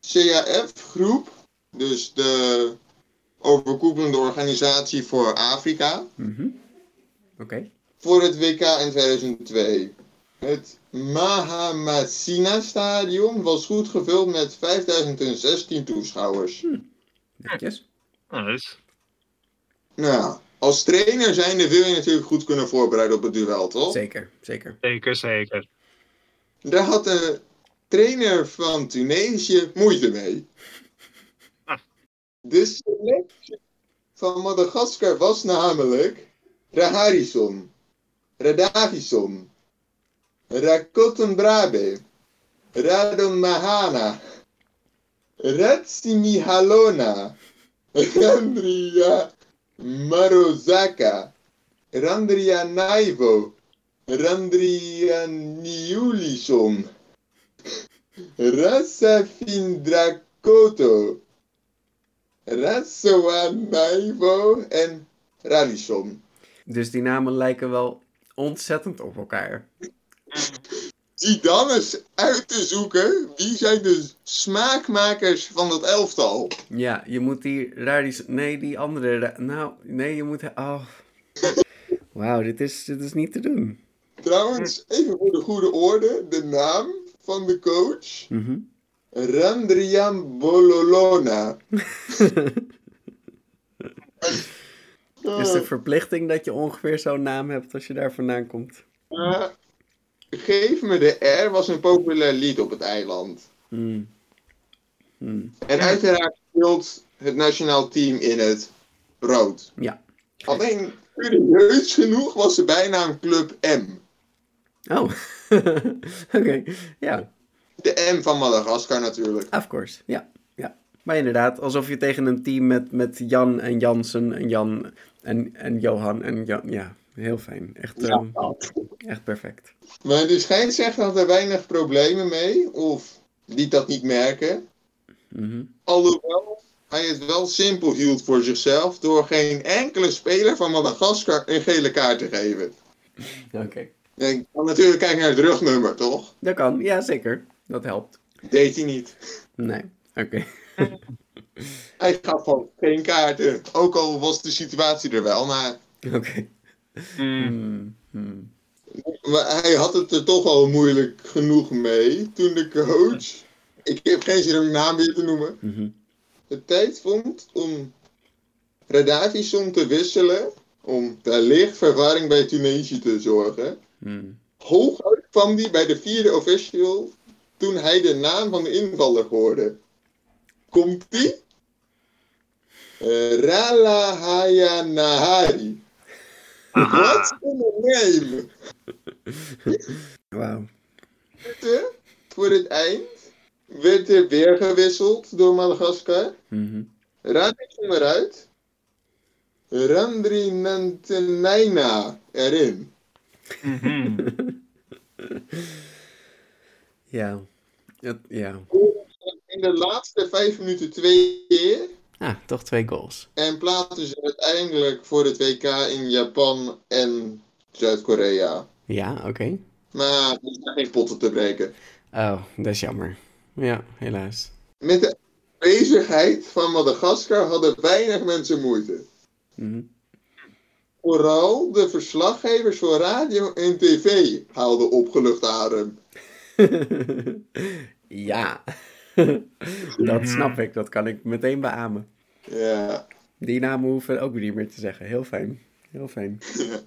CAF-groep. Dus de overkoepelende organisatie voor Afrika. Mhm. Oké. voor het WK in 2002. Het Mahamasina Stadion was goed gevuld met 5016 toeschouwers. Netjes. nice. Nou, als trainer zijnde wil je natuurlijk goed kunnen voorbereiden op het duel, toch? Zeker, zeker. Zeker, zeker. Daar had de trainer van Tunesië moeite mee. Ah. De selectie van Madagaskar was namelijk Raharison, Radavison, Rakotenbrabe, Radon Mahana, Ratsimihalona, Randria Marozaka, Randria Naivo, Randria Niulison, Rasafindrakoto, Ratsoanaivo en Ralison. Dus die namen lijken wel ontzettend op elkaar. Die dan eens uit te zoeken wie zijn de smaakmakers van dat elftal. Ja, je moet die Radis... Nee, die andere... Nou, nee, je moet... Oh. Wauw, dit is, dit is niet te doen. Trouwens, even voor de goede orde, de naam van de coach. Mhm. Randrian Bololona. Is de verplichting dat je ongeveer zo'n naam hebt als je daar vandaan komt? Eh, Geef me de R was een populair lied op het eiland. Hmm. Hmm. En uiteraard speelt het nationaal team in het rood. Ja. Alleen, curieus genoeg was de bijnaam Club M. Oh, oké. Ja, De M van Madagaskar natuurlijk. of course. Ja, ja. Maar inderdaad, alsof je tegen een team met, met Jan en Jansen en Jan en, en Johan en Jan... Ja, heel fijn. Echt, eh, echt perfect. Maar de scheidsrechter had er weinig problemen mee, of liet dat niet merken. Mhm. Alhoewel hij het wel simpel hield voor zichzelf door geen enkele speler van Madagaskar een gele kaart te geven. Oké. Ik kan natuurlijk kijken naar het rugnummer, toch? Dat kan, ja zeker. Dat helpt. Deed hij niet. Nee, oké. Hij gaf gewoon geen kaarten. Ook al was de situatie er wel, maar, Oké. Hmm, hmm. maar hij had het er toch al moeilijk genoeg mee toen de coach, ik heb geen zin om die naam weer te noemen, Mhm. de tijd vond om Radavison te wisselen om wellicht verwarring bij Tunesië te zorgen. Hmm. Hooguit kwam hij bij de vierde official toen hij de naam van de invaller hoorde. Komt die? Uh, Ralahaya Nahari. Wat een name! Wauw. Voor het eind werd er weer gewisseld door Madagaskar. Mhm. Raad ik hem eruit. Randri Nantenaina erin. Ja. Het- ja. In de laatste vijf minuten twee keer. Ah, toch twee goals. En plaatsen ze uiteindelijk voor het WK in Japan en Zuid-Korea. Ja, oké. Maar er zijn geen potten te breken. Oh, dat is jammer. Ja, helaas. Met de aanwezigheid van Madagaskar hadden weinig mensen moeite. Mhm. Vooral de verslaggevers voor radio en tv haalden opgelucht adem. ja. dat snap ik. Dat kan ik meteen beamen. Ja. Die namen hoeven ook niet meer te zeggen. Heel fijn. Heel fijn.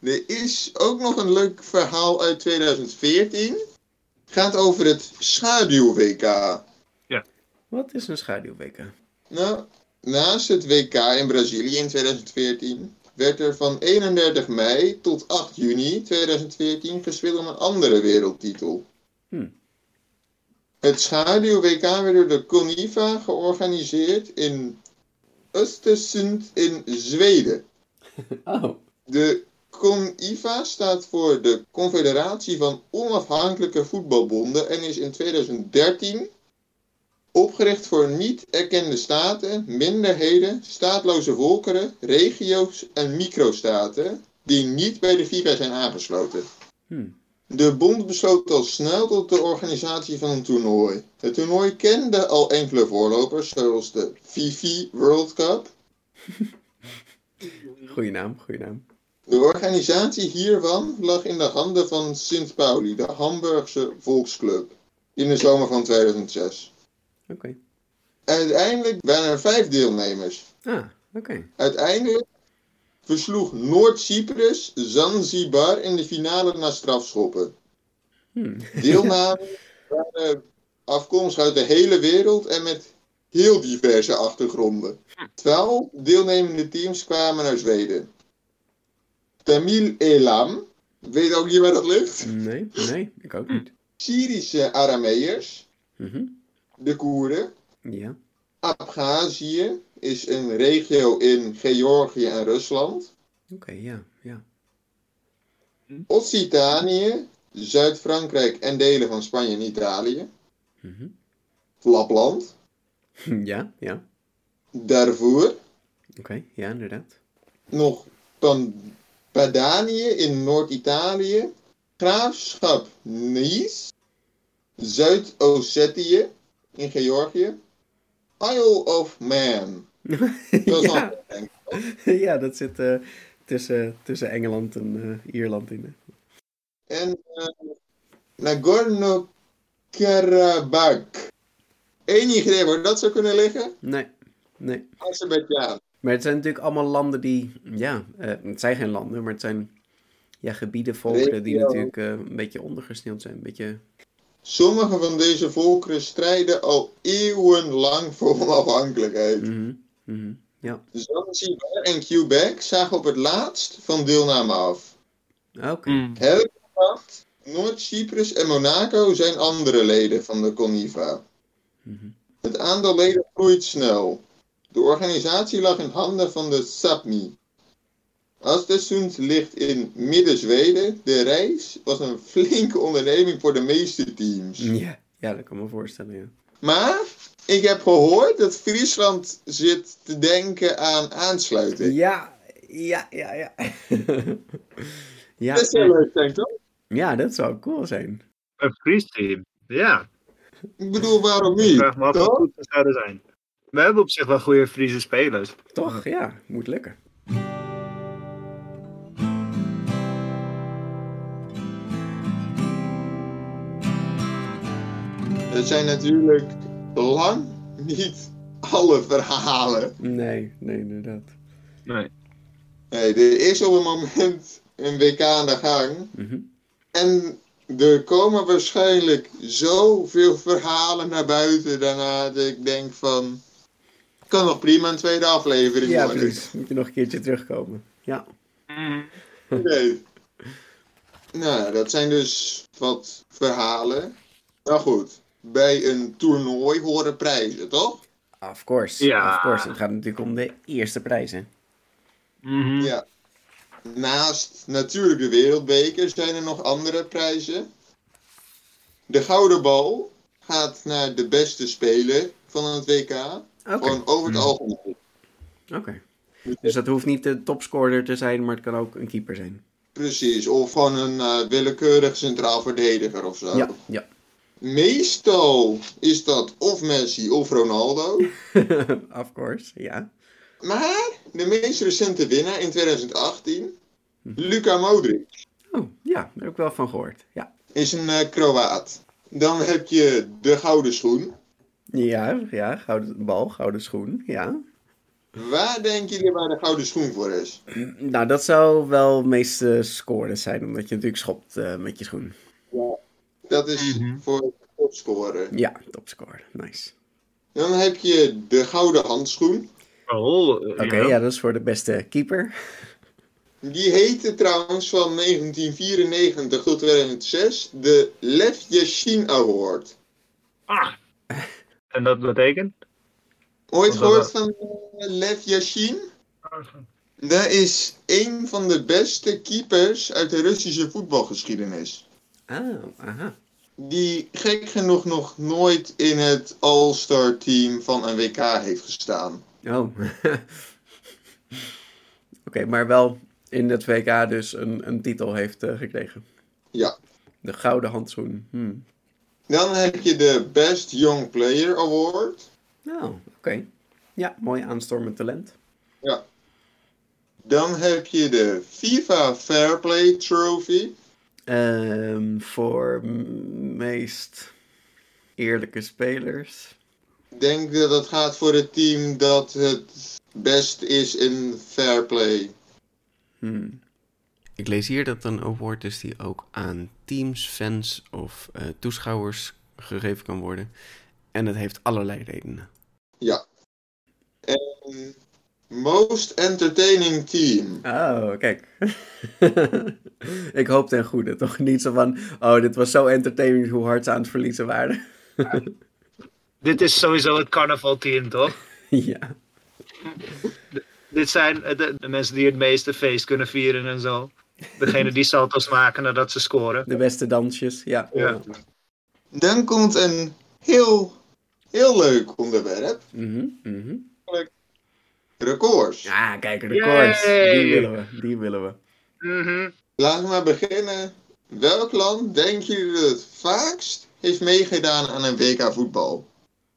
Er is ook nog een leuk verhaal uit 2014. Gaat over het schaduw-WK. Wat is een schaduwweek? Nou, naast het WK in Brazilië in 2014 werd er van 31 mei tot 8 juni 2014 gespeeld om een andere wereldtitel. Hmm. Het schaduw-WK werd door de CONIFA georganiseerd in Östersund in Zweden. Oh. De CONIFA staat voor de Confederatie van Onafhankelijke Voetbalbonden en is in 2013 opgericht voor niet erkende staten, minderheden, staatloze volkeren, regio's en microstaten die niet bij de FIFA zijn aangesloten. Hmm. De bond besloot al snel tot de organisatie van een toernooi. Het toernooi kende al enkele voorlopers, zoals de Fifi World Cup. Goeie naam, goeie naam. De organisatie hiervan lag in de handen van Sint Pauli, de Hamburgse volksclub, in de zomer van 2006. Oké. Uiteindelijk waren er vijf deelnemers. Ah, oké. Uiteindelijk versloeg Noord-Cyprus Zanzibar in de finale na strafschoppen. Hmm. Deelnamen waren afkomstig uit de hele wereld en met heel diverse achtergronden. Twaalf deelnemende teams kwamen naar Zweden. Tamil Elam, weet ook niet waar dat ligt. Nee, nee, ik ook niet. Syrische Arameërs, Mhm. de Koerden. Ja. Abhazie is een regio in Georgië en Rusland. Oké, ja, ja. Occitanië, Zuid-Frankrijk en delen van Spanje en Italië. Mhm. Lapland. Ja, ja. Daarvoor Oké, ja, inderdaad. nog van Padanië in Noord-Italië, Graafschap Nice, Zuid-Ossetië in Georgië, Isle of Man. Dat ja. ja, dat zit eh, tussen, tussen Engeland en eh, Ierland in. En uh, Nagorno-Karabakh. Enig idee waar dat zou kunnen liggen? Nee, nee. Azerbeidzjan. Maar het zijn natuurlijk allemaal landen die, ja, eh, het zijn geen landen, maar het zijn ja, gebieden, volkeren die natuurlijk eh, een beetje ondergesneeuwd zijn. Een beetje, Sommige van deze volkeren strijden al eeuwenlang voor onafhankelijkheid. Mhm, ja, Zanzibar en Quebec zagen op het laatst van deelname af. Ah, oké. Mm. Helgoland, Noord-Cyprus en Monaco zijn andere leden van de CONIVA. Mhm. Het aantal leden groeit snel. De organisatie lag in handen van de SAPMI. Östersund ligt in Midden-Zweden. De reis was een flinke onderneming voor de meeste teams. Ja, ja, dat kan me voorstellen, ja. Maar ik heb gehoord dat Friesland zit te denken aan aansluiting. Ja, ja, ja, ja. ja, Dat is heel leuk, denk ik toch? ja, dat zou cool zijn. Een Fries team. Ja, Ik bedoel, waarom ik niet? vraag me af hoe toch? goed ze zouden zijn. We hebben op zich wel goede Friese spelers. Toch? Ja, moet lukken. Het zijn natuurlijk lang niet alle verhalen. Nee, nee, inderdaad. Nee. Nee, er is op het moment een WK aan de gang. Mhm. En er komen waarschijnlijk zoveel verhalen naar buiten daarna dat ik denk van... Kan nog prima een tweede aflevering Ja, worden. precies. Moet je nog een keertje terugkomen. Ja. Nee. Nou, dat zijn dus wat verhalen. Nou goed, bij een toernooi horen prijzen, toch? Of course. Ja. Of course. Het gaat natuurlijk om de eerste prijzen. Mhm. Ja. Naast natuurlijk de wereldbeker zijn er nog andere prijzen. De gouden bal gaat naar de beste speler van het WK. Oké. Gewoon over het algemeen. Oké. Dus dat hoeft niet de topscorer te zijn, maar het kan ook een keeper zijn. Precies, of van een eh, willekeurig centraal verdediger of zo. Ja, ja. Meestal is dat of Messi of Ronaldo. of course, ja. Maar de meest recente winnaar in 2018, Luka Modric, Oh, ja, daar heb ik wel van gehoord. Ja. is een eh, Kroaat. Dan heb je de gouden schoen. Ja, ja, gouden bal, gouden schoen, ja. Waar denken jullie waar de gouden schoen voor is? Nou, dat zou wel het meeste scoren zijn, omdat je natuurlijk schopt eh, met je schoen. Dat is voor het topscoren. Ja, topscorer, nice. Dan heb je de gouden handschoen. Oh, eh, Oké, ja. ja, dat is voor de beste keeper. Die heette trouwens van 1994 tot 2006 de Lev Yashin Award. Ah. En dat betekent? Ooit gehoord van eh, Lev Yashin? Dat is een van de beste keepers uit de Russische voetbalgeschiedenis. Ah, aha. Die gek genoeg nog nooit in het All-Star team van een WK heeft gestaan. Oh. Oké, maar wel in het WK dus een, een titel heeft eh, gekregen. Ja. De gouden handschoen. Hmm. Dan heb je de Best Young Player Award. Oh, oké. Ja, mooi aanstormend talent. Ja. Dan heb je de FIFA Fair Play Trophy. Ehm, voor meest eerlijke spelers. Ik denk dat het gaat voor het team dat het best is in fair play. Hmm. Ik lees hier dat een award is die ook aan teams, fans of eh, toeschouwers gegeven kan worden. En het heeft allerlei redenen. Ja. En most entertaining team. Oh, kijk. ik hoop ten goede, toch niet zo van... Oh, dit was zo entertaining hoe hard ze aan het verliezen waren. Dit is sowieso het carnavalteam, toch? ja. Dit zijn de, de mensen die het meeste feest kunnen vieren en zo. Degene die salto's maken nadat ze scoren. De beste dansjes, ja. Ja. Dan komt een heel, heel leuk onderwerp. Mhm, mhm. Records. Ja, kijk, records. Die willen we. Die willen we. Mhm. Laten we maar beginnen. Welk land denken jullie het vaakst heeft meegedaan aan een WK voetbal?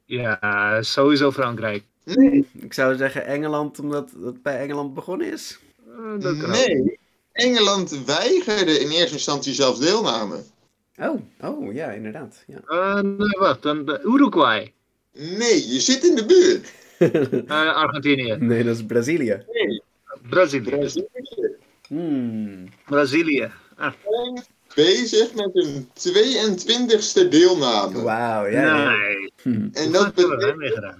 Ja, sowieso Frankrijk. Nee. Ik zou zeggen Engeland, omdat het bij Engeland begonnen is. Eh, dat kan ook. Nee. Engeland weigerde in eerste instantie zelfs deelname. Oh, oh ja, inderdaad. Ja. Eh, nee, wacht, dan de Uruguay. Nee, je zit in de buurt. Eh, Argentinië. nee, dat is Brazilië. Brazilië. Brazilië Hmm. Brazilië. Ah, bezig met hun 22e deelname. Wauw, ja. nee. Hm. En dat betekent dat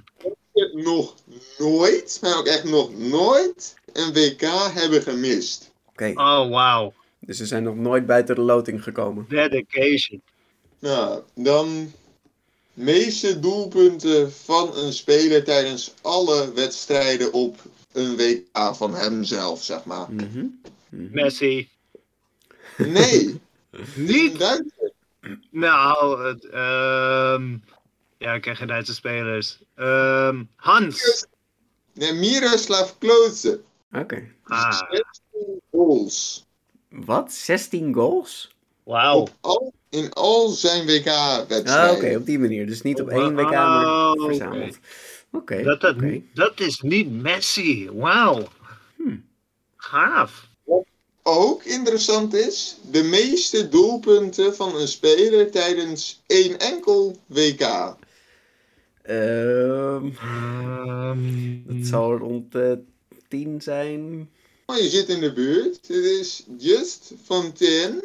we nog nooit, maar ook echt nog nooit, een WK hebben gemist. Oké, Oh, wauw. dus ze zijn nog nooit buiten de loting gekomen. Dedication. Nou, dan meeste doelpunten van een speler tijdens alle wedstrijden op een WK van hemzelf, zeg maar. Mhm. Messi. Nee, Niet? Duitser. Nou, het, ehm ja, ik ken geen Duitse spelers. Ehm Hans. Nee, Miroslav Klose. Oké. Ah, 16 goals. Wat? 16 goals? wauw. Op al, in al zijn Ah, WK-wedstrijden. oké, op die manier. Dus niet op Oh, één WK, maar oh, oké. verzameld. Oké, Dat, dat, dat is niet Messi. Wauw. Hmm. Gaaf. Ook interessant is, de meeste doelpunten van een speler tijdens één enkel WK. Ehm, Ehm, het zal rond de 10 zijn. Maar je zit in de buurt. Het is Just Fontaine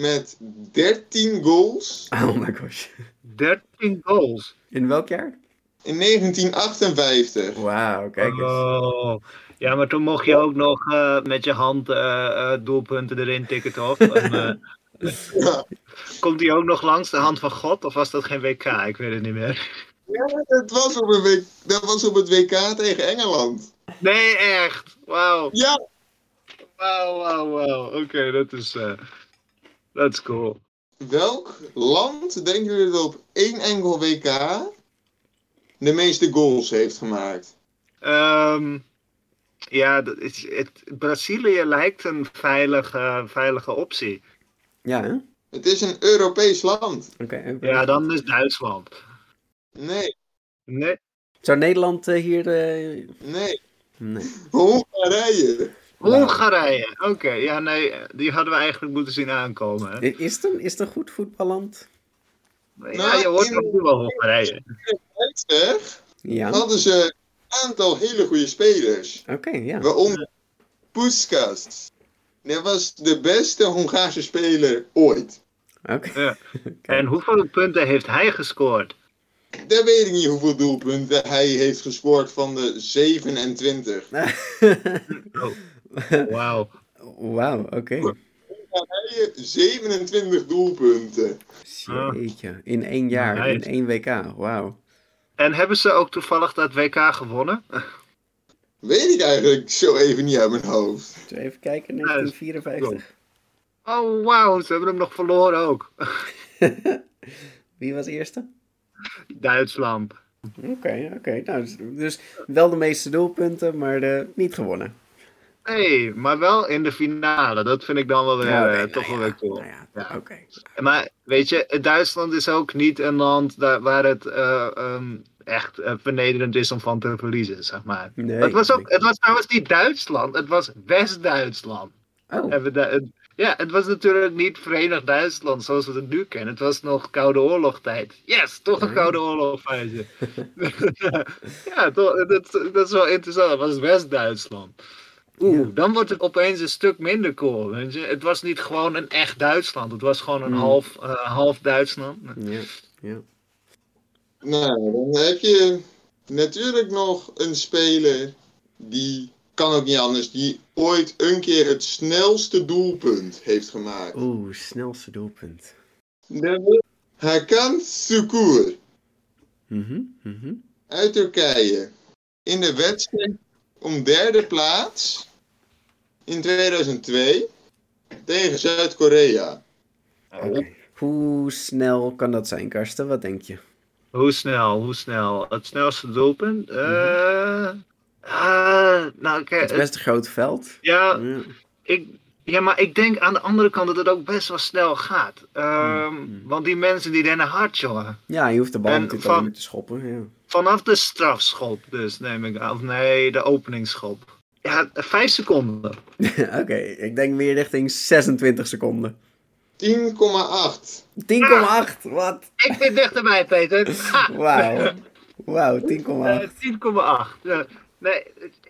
met 13 goals Oh my gosh. 13 goals. In welk jaar? in 1958. Wauw, kijk eens. Oh. Ja, maar toen mocht je ook nog eh, met je hand eh, eh, doelpunten erin tikken, toch? En, eh, Ja, komt die ook nog langs de hand van God? Of was dat geen WK? Ik weet het niet meer. Ja, dat, was op een week, dat was op het WK tegen Engeland. Nee, echt. Wauw. Ja, Wauw, wauw, wauw. Oké, dat is... dat is cool. welk land denken jullie dat op één enkel WK de meeste goals heeft gemaakt? Ehm, ja, dat is, het, Brazilië lijkt een veilige, veilige optie. Ja, hè? Het is een Europees land. Oké. Ja, dan is Duitsland. Nee, Nee. Zou Nederland eh, hier... eh, nee. Nee. Hongarije. Hongarije. Oké, ja, nee, die hadden we eigenlijk moeten zien aankomen. Hè? Is het een, is het een goed voetballand? Ja, je hoort nog nu wel Hongarije. Ja. hadden ze een aantal hele goede spelers. Oké, ja. Waaronder Puskas. Dat was de beste Hongaarse speler ooit. Oké. Ja. En hoeveel punten heeft hij gescoord? Dan weet ik niet hoeveel doelpunten hij heeft gescoord van de 27. Wauw. Wauw, oké. Hongarije 27 doelpunten. Jeetje. In één jaar, in één WK. Wauw. En hebben ze ook toevallig dat WK gewonnen? Weet ik eigenlijk zo even niet uit mijn hoofd. Even kijken, 1954. Oh, wauw, ze hebben hem nog verloren ook. Wie was eerste? Duitsland. Oké, oké. Nou, dus, dus wel de meeste doelpunten, maar eh, niet gewonnen. Nee, maar wel in de finale. Dat vind ik dan wel weer, Ja, eh, nou toch wel ja, weer cool. nou ja. Maar weet je, Duitsland is ook niet een land daar, waar het eh, ehm, echt eh, vernederend is om van te verliezen, zeg maar. Nee, het, was ook, het was trouwens niet Duitsland, het was West-Duitsland. Oh, het- Ja, het was natuurlijk niet Verenigd Duitsland zoals we het nu kennen. Het was nog Koude Oorlogtijd. Yes, toch een Ja. Koude Oorlogfase. ja, toch, dat, dat is wel interessant. Het was West-Duitsland. Oeh, Ja. dan wordt het opeens een stuk minder cool. Weet je? Het was niet gewoon een echt Duitsland. Het was gewoon een Hmm. half, eh, half Duitsland. ja. ja. Nou, dan heb je natuurlijk nog een speler die kan ook niet anders, die ooit een keer het snelste doelpunt heeft gemaakt. Oeh, snelste doelpunt. De- Hakan Sukur Mhm, mhm. uit Turkije. In de wedstrijd om derde plaats in 2002 tegen Zuid-Korea. Hoe snel kan dat zijn, Karsten? Wat denk je? Hoe snel, hoe snel? Het snelste doelpunt? Eh, Uh, nou, het is best een groot veld. Ja, ja, Ik, ja, maar ik denk aan de andere kant dat het ook best wel snel gaat. Um, mm. Want die mensen die rennen hard, jongen. Ja, je hoeft de bal natuurlijk van, niet te schoppen. Ja. Vanaf de strafschop dus, neem ik aan. Of nee, de openingsschop. Ja, vijf seconden. Oké, ik denk meer richting 26 seconden. 10,8. 10,8, wat? Ik ben dichterbij, Peter. Wauw. Wauw, 10,8. Uh, 10,8. nee,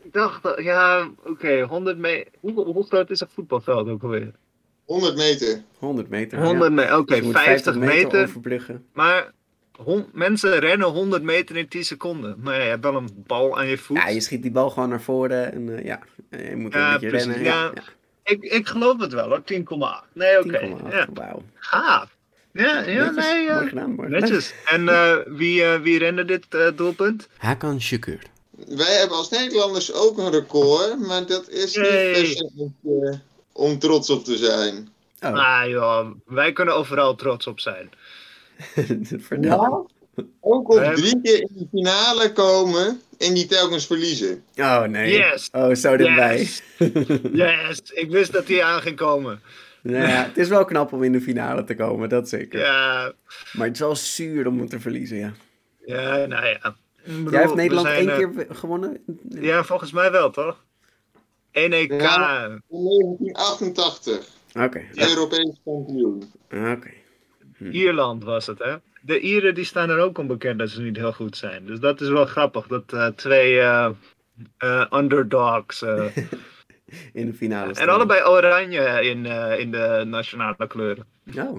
ik dacht, ja, oké, okay, 100 meter. Hoe, hoe groot is een voetbalveld ook alweer? 100 meter. 100 meter. 100 meter, oké, okay, dus 50, 50 meter. Overbruggen. Mensen rennen 100 meter in 10 seconden. Maar ja, je hebt wel een bal aan je voet. Ja, je schiet die bal gewoon naar voren en uh, ja, je moet ja, een beetje precies, rennen. Ja, ja. Ik, ik geloof het wel hoor, 10,8. Nee, oké. Okay. 10,8, ja. wauw. Gaaf. Ja, ja netjes. nee. Uh, gedaan, netjes. En uh, wie, uh, wie rende dit doelpunt? Hakan Shakur. Wij hebben als Nederlanders ook een record, maar dat is Yay. niet per om trots op te zijn. Oh. Ah joh, wij kunnen overal trots op zijn. Vertel. Ja, ook op drie keer in de finale komen en die telkens verliezen. Oh nee. Yes. Oh, zo erbij. Yes. yes. Ik wist dat hij aan ging komen. Nou ja, het is wel knap om in de finale te komen, dat zeker. Ja. Maar het is wel zuur om te verliezen, ja. Ja, nou ja. Bedoel, Jij heeft Nederland zijn, één keer gewonnen? Ja, volgens mij wel, toch? 1 EK. Ja, in 1988. Oké. Okay. Europees kampioen. Oké. Hm. Ierland was het, hè? De Ieren die staan er ook onbekend dat ze niet heel goed zijn. Dus dat is wel grappig, dat uh, twee uh, uh, underdogs... in de finale staan. En allebei oranje in, in de nationale kleuren. Oh,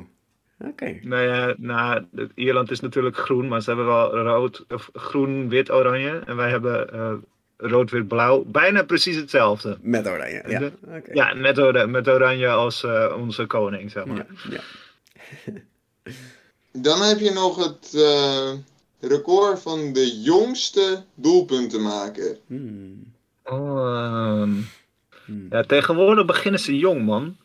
oké. Nou nou, Ierland is natuurlijk groen, maar ze hebben wel rood, of groen, wit, oranje. En wij hebben rood, wit, blauw. Bijna precies hetzelfde. Met oranje, ja. Okay. Ja, met, oranje, met oranje als onze koning, zeg maar. Ja, ja. Dan heb je nog het uh, record van de jongste doelpuntenmaker. Hmm. Oh, um, hmm. Ja, tegenwoordig beginnen ze jong, man.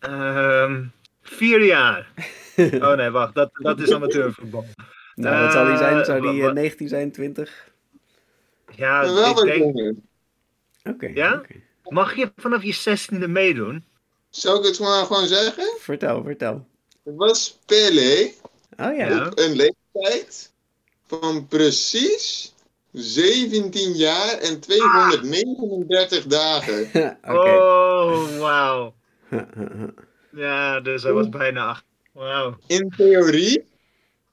Um, vier jaar. oh nee, wacht, dat, dat is amateurvoetbal. Nou, wat zal hij zijn? Zou die uh, 19 zijn, 20? Ja, wel ik denk... Oké. Okay, ja? Okay. Mag je vanaf je zestiende meedoen? Zou ik het maar gewoon zeggen? Vertel, vertel was Pele oh, ja. op een leeftijd van precies 17 jaar en 239 dagen. okay. Oh, wauw. ja, dus hij was bijna 8. Wauw. In theorie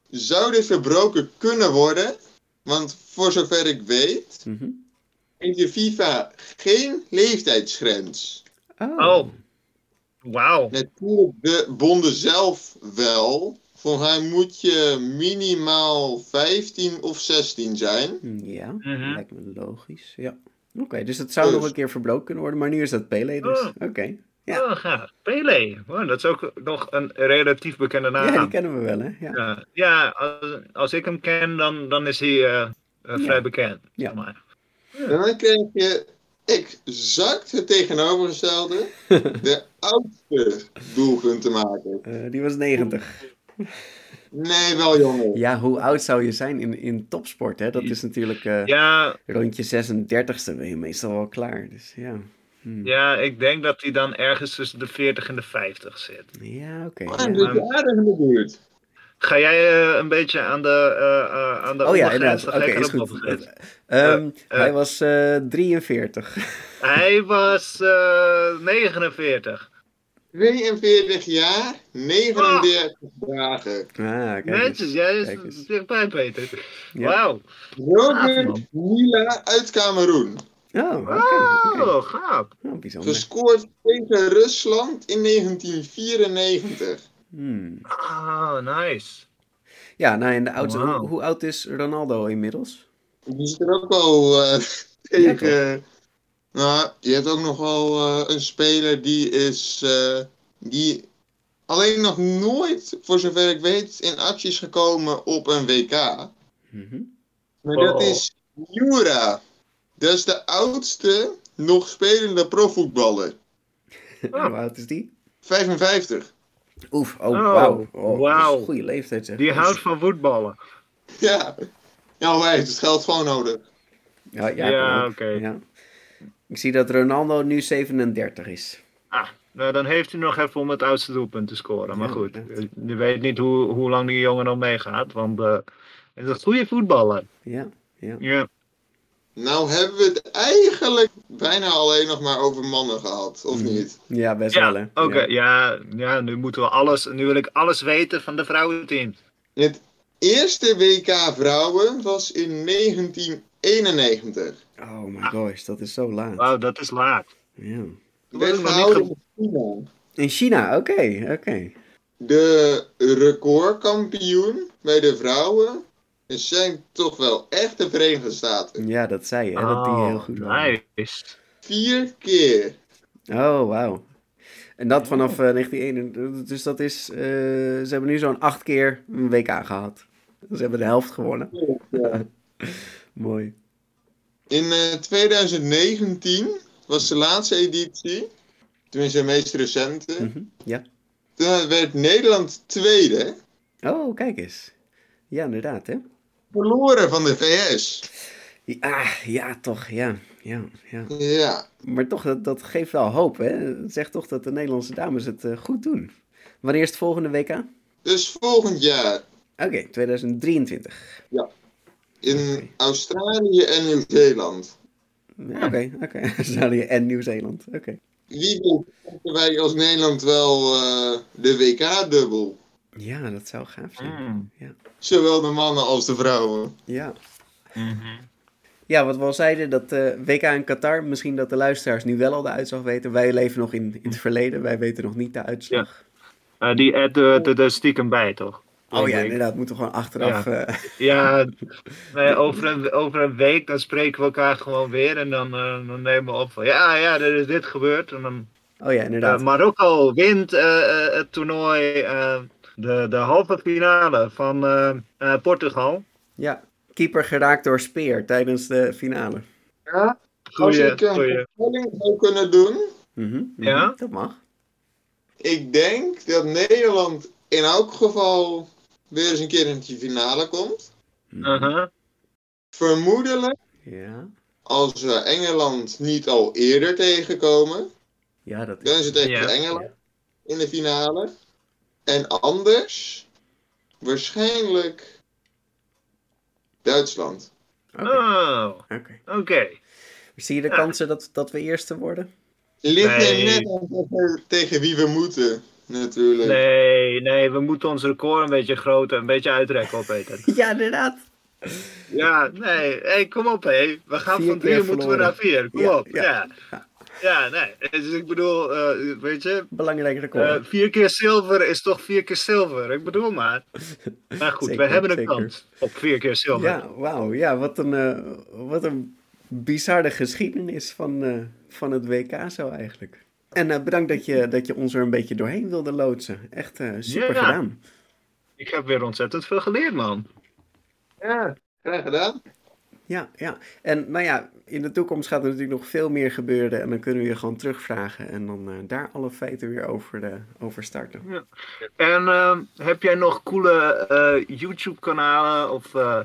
zou dit verbroken kunnen worden, want voor zover ik weet, mm -hmm. heeft de FIFA geen leeftijdsgrens. Oh. Wauw. De bonden zelf wel. Volgens mij moet je minimaal 15 of 16 zijn. Ja, mm lijkt me logisch. Ja. Oké, dus het zou nog dus- een keer verbroken kunnen worden, maar nu is dat Pele dus. Oh. Oké. Ja. Oh, gaaf. Pele. Oh, dat is ook nog een relatief bekende naam. Ja, die kennen we wel, hè? Ja, ja, ja als, als, ik hem ken, dan, dan is hij uh, vrij bekend. Ja. Maar. En dan krijg je exact het tegenovergestelde. de oudste doelpuntenmaker. Uh, die was 90. Nee, wel jongen. Ja, hoe oud zou je zijn in, in topsport? Hè? Dat is natuurlijk uh, ja. rond je 36e ben je meestal wel klaar. Dus, ja. Hm. ja, ik denk dat hij dan ergens tussen de 40 en de 50 zit. Ja, oké. Okay, ja. ja. aardig in de buurt. Ga jij uh, een beetje aan de, uh, uh, aan de Oh ja, inderdaad. Oké, okay, is goed. Um, hij was 43. Hij was 49. 42 jaar, 39 ah. dagen. Ah, Netjes, jij is dichtbij, Peter. Ja. Wauw. Robert Mila uit Cameroen. Oh, okay, okay. oh gaaf. Oh, bijzonder. Gescoord tegen Rusland in 1994. Hmm. Ah, nice. Ja, nou en de oudste, wow. hoe, hoe, oud is Ronaldo inmiddels? Die zit er ook al uh, tegen. nou, je hebt ook nog wel uh, een speler die is. Uh, die alleen nog nooit, voor zover ik weet, in actie is gekomen op een WK. Mm -hmm. Maar dat is Jura. Dat is de oudste nog spelende profvoetballer. Hoe oud is die? 55. Oef, oh, oh wauw. Oh, wow. Goede leeftijd zeg. Die houdt van voetballen. Ja. Ja, heeft het geld gewoon nodig. Ja, ja, Ja, oké. Ja. Ik zie dat Ronaldo nu 37 is. Ah, nou, dan heeft hij nog even om het oudste doelpunt te scoren. Maar Ja, goed, je weet niet hoe, hoe lang die jongen nog meegaat. Want eh hij is een goede voetballer. Ja, ja. Ja. Nou hebben we het eigenlijk bijna alleen nog maar over mannen gehad, of niet? Ja, best wel, hè. Oké. Ja. Ja. Ja, nu moeten we alles. Nu wil ik alles weten van de vrouwenteam. Het eerste WK vrouwen was in 1991. Oh my gosh, dat is zo laat. Wauw, dat is laat. Ja. Werd gehouden ge- in China. In China, oké, oké. De recordkampioen bij de vrouwen zijn toch wel echt de Verenigde Staten. Ja, dat zei je, hè, dat die heel goed waren. Nice. Vier keer. Oh, wauw. En dat vanaf eh, 1991. Dus dat is... eh, ze hebben nu zo'n acht keer een WK gehad. Ze hebben de helft gewonnen. Mooi. In eh, 2019 was de laatste editie, tenminste de meest recente. Mhm, Ja. Toen werd Nederland tweede, Oh, kijk eens. Ja, inderdaad, hè. Verloren van de VS. Ja, ja, toch, ja. Ja, ja. Ja, Maar toch, dat, dat geeft wel hoop, hè. Zegt toch dat de Nederlandse dames het eh, goed doen. Wanneer is het volgende WK? dus volgend jaar Oké, 2023. in Australië en Nieuw-Zeeland. Ja, Oké, oké. Australië en Nieuw-Zeeland. Oké. Wie hebben wij als Nederland wel eh, de WK-dubbel. Ja, dat zou gaaf zijn. Mm. Zowel de mannen als de vrouwen. Ja. Mhm. Ja, wat we al zeiden, dat eh, WK in Qatar, misschien dat de luisteraars nu wel al de uitslag weten. Wij leven nog in, in het verleden, wij weten nog niet de uitslag. Eh, die add er er- stiekem bij, toch? Oh ja, inderdaad, moeten we gewoon achteraf. eh, Ja, nee, over, een, over een week dan spreken we elkaar gewoon weer en dan, eh, dan nemen we op van ja, ja, er is dit gebeurd. En dan, oh ja, inderdaad. Marokko wint eh, eh, het toernooi, de, de halve finale van eh, eh, Portugal. Ja, keeper geraakt door Speer tijdens de finale. Ja, als Goeie, ik een voorspelling zou kunnen doen. Mhm, mhm, Ja? Dat mag. Ik denk dat Nederland in elk geval weer eens een keer in de finale komt. Mhm. Vermoedelijk Ja. als we Engeland niet al eerder tegenkomen. ja, dat Dan is... is het tegen Ja. Engeland in de finale. En anders waarschijnlijk Duitsland. Oké, Oh, oké. oké. Zie je de kansen dat, dat we eerste worden? Ligt er Nee. net aan tegen- tegen wie we moeten, natuurlijk. Nee, nee, we moeten ons record een beetje groter, een beetje uitrekken op Peter. Ja, inderdaad. Ja, nee, hey, kom op hé. We gaan Vier van drie moeten we naar vier. Kom Ja, op, ja. ja. Ja. nee. Dus ik bedoel, eh, weet je, Belangrijk record. eh, vier keer zilver is toch vier keer zilver. Ik bedoel maar. Maar goed, Zeker, we hebben een zeker. kans op vier keer zilver. Ja, wauw. Ja, wat een, eh, wat een bizarre geschiedenis van, eh, van het WK zo eigenlijk. En eh, bedankt dat je, dat je ons er een beetje doorheen wilde loodsen. Echt eh, super Ja. gedaan. Ik heb weer ontzettend veel geleerd, man. Ja, graag gedaan. Ja, ja. En nou ja, in de toekomst gaat er natuurlijk nog veel meer gebeuren. En dan kunnen we je gewoon terugvragen. En dan eh, daar alle feiten weer over, de, over starten. En eh, heb jij nog coole eh, YouTube-kanalen of eh,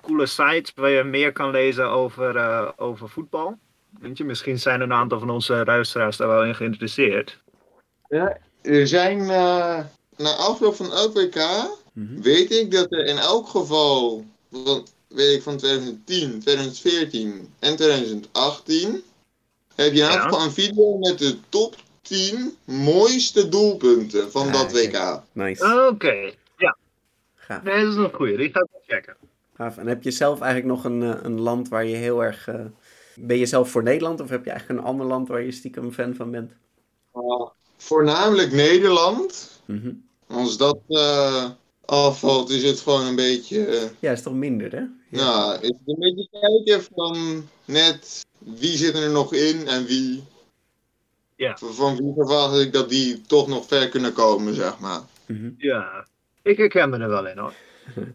coole sites waar je meer kan lezen over, eh, over voetbal? Weet je, misschien zijn een aantal van onze luisteraars daar wel in geïnteresseerd. Er zijn eh, na afloop van elk WK, Mhm. weet ik dat er in elk geval, van, weet ik van 2010, 2014 en 2018, heb je in geval een video met de top 10 mooiste doelpunten van Ah, dat. WK. Nice. Oké, ja, Gaaf. nee, dat is een goeie. Die ga ik wel checken. Gaaf. En heb je zelf eigenlijk nog een, eh, een land waar je heel erg... eh, ben je zelf voor Nederland of heb je eigenlijk een ander land waar je stiekem fan van bent? Uh, voornamelijk Nederland. Mhm. Als dat eh, afvalt, is het gewoon een beetje. eh, Ja, is toch minder, hè? Ja. Nou, is het een beetje kijken van net wie zit er nog in en wie. Ja. Van- wie verwacht ik dat die toch nog ver kunnen komen, zeg maar. Mhm. Ja, ik herken me er wel in hoor.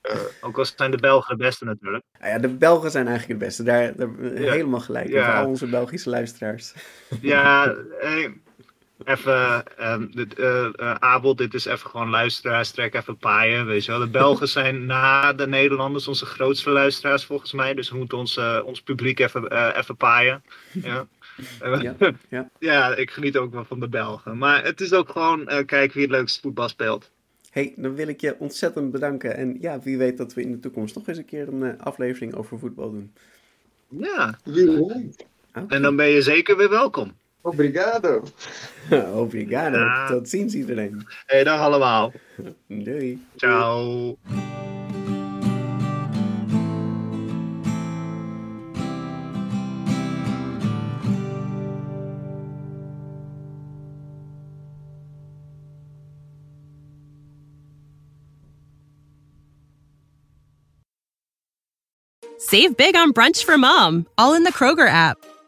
Eh, ook al zijn de Belgen de beste natuurlijk. Nou ja, de Belgen zijn eigenlijk het beste. Daar, daar Ja. helemaal gelijk. Ja. Voor al onze Belgische luisteraars. Ja, eh, even, um, dit, uh, uh, Abel, dit is even gewoon luisteraars, trek even paaien, weet je wel. De Belgen zijn na de Nederlanders onze grootste luisteraars volgens mij, dus we moeten ons, uh, ons publiek even, even paaien. Ja. Ja, ja. ja, ik geniet ook wel van de Belgen. Maar het is ook gewoon kijken wie het leukste voetbal speelt. hey, dan wil ik je ontzettend bedanken. En ja, wie weet dat we in de toekomst nog eens een keer een aflevering over voetbal doen. Ja. Okay. En dan ben je zeker weer welkom. Obrigado. Obrigado. Ja. Tot ziens iedereen. Hey, dag allemaal. Doei. Ciao. Save big on brunch for mom, all in the Kroger app.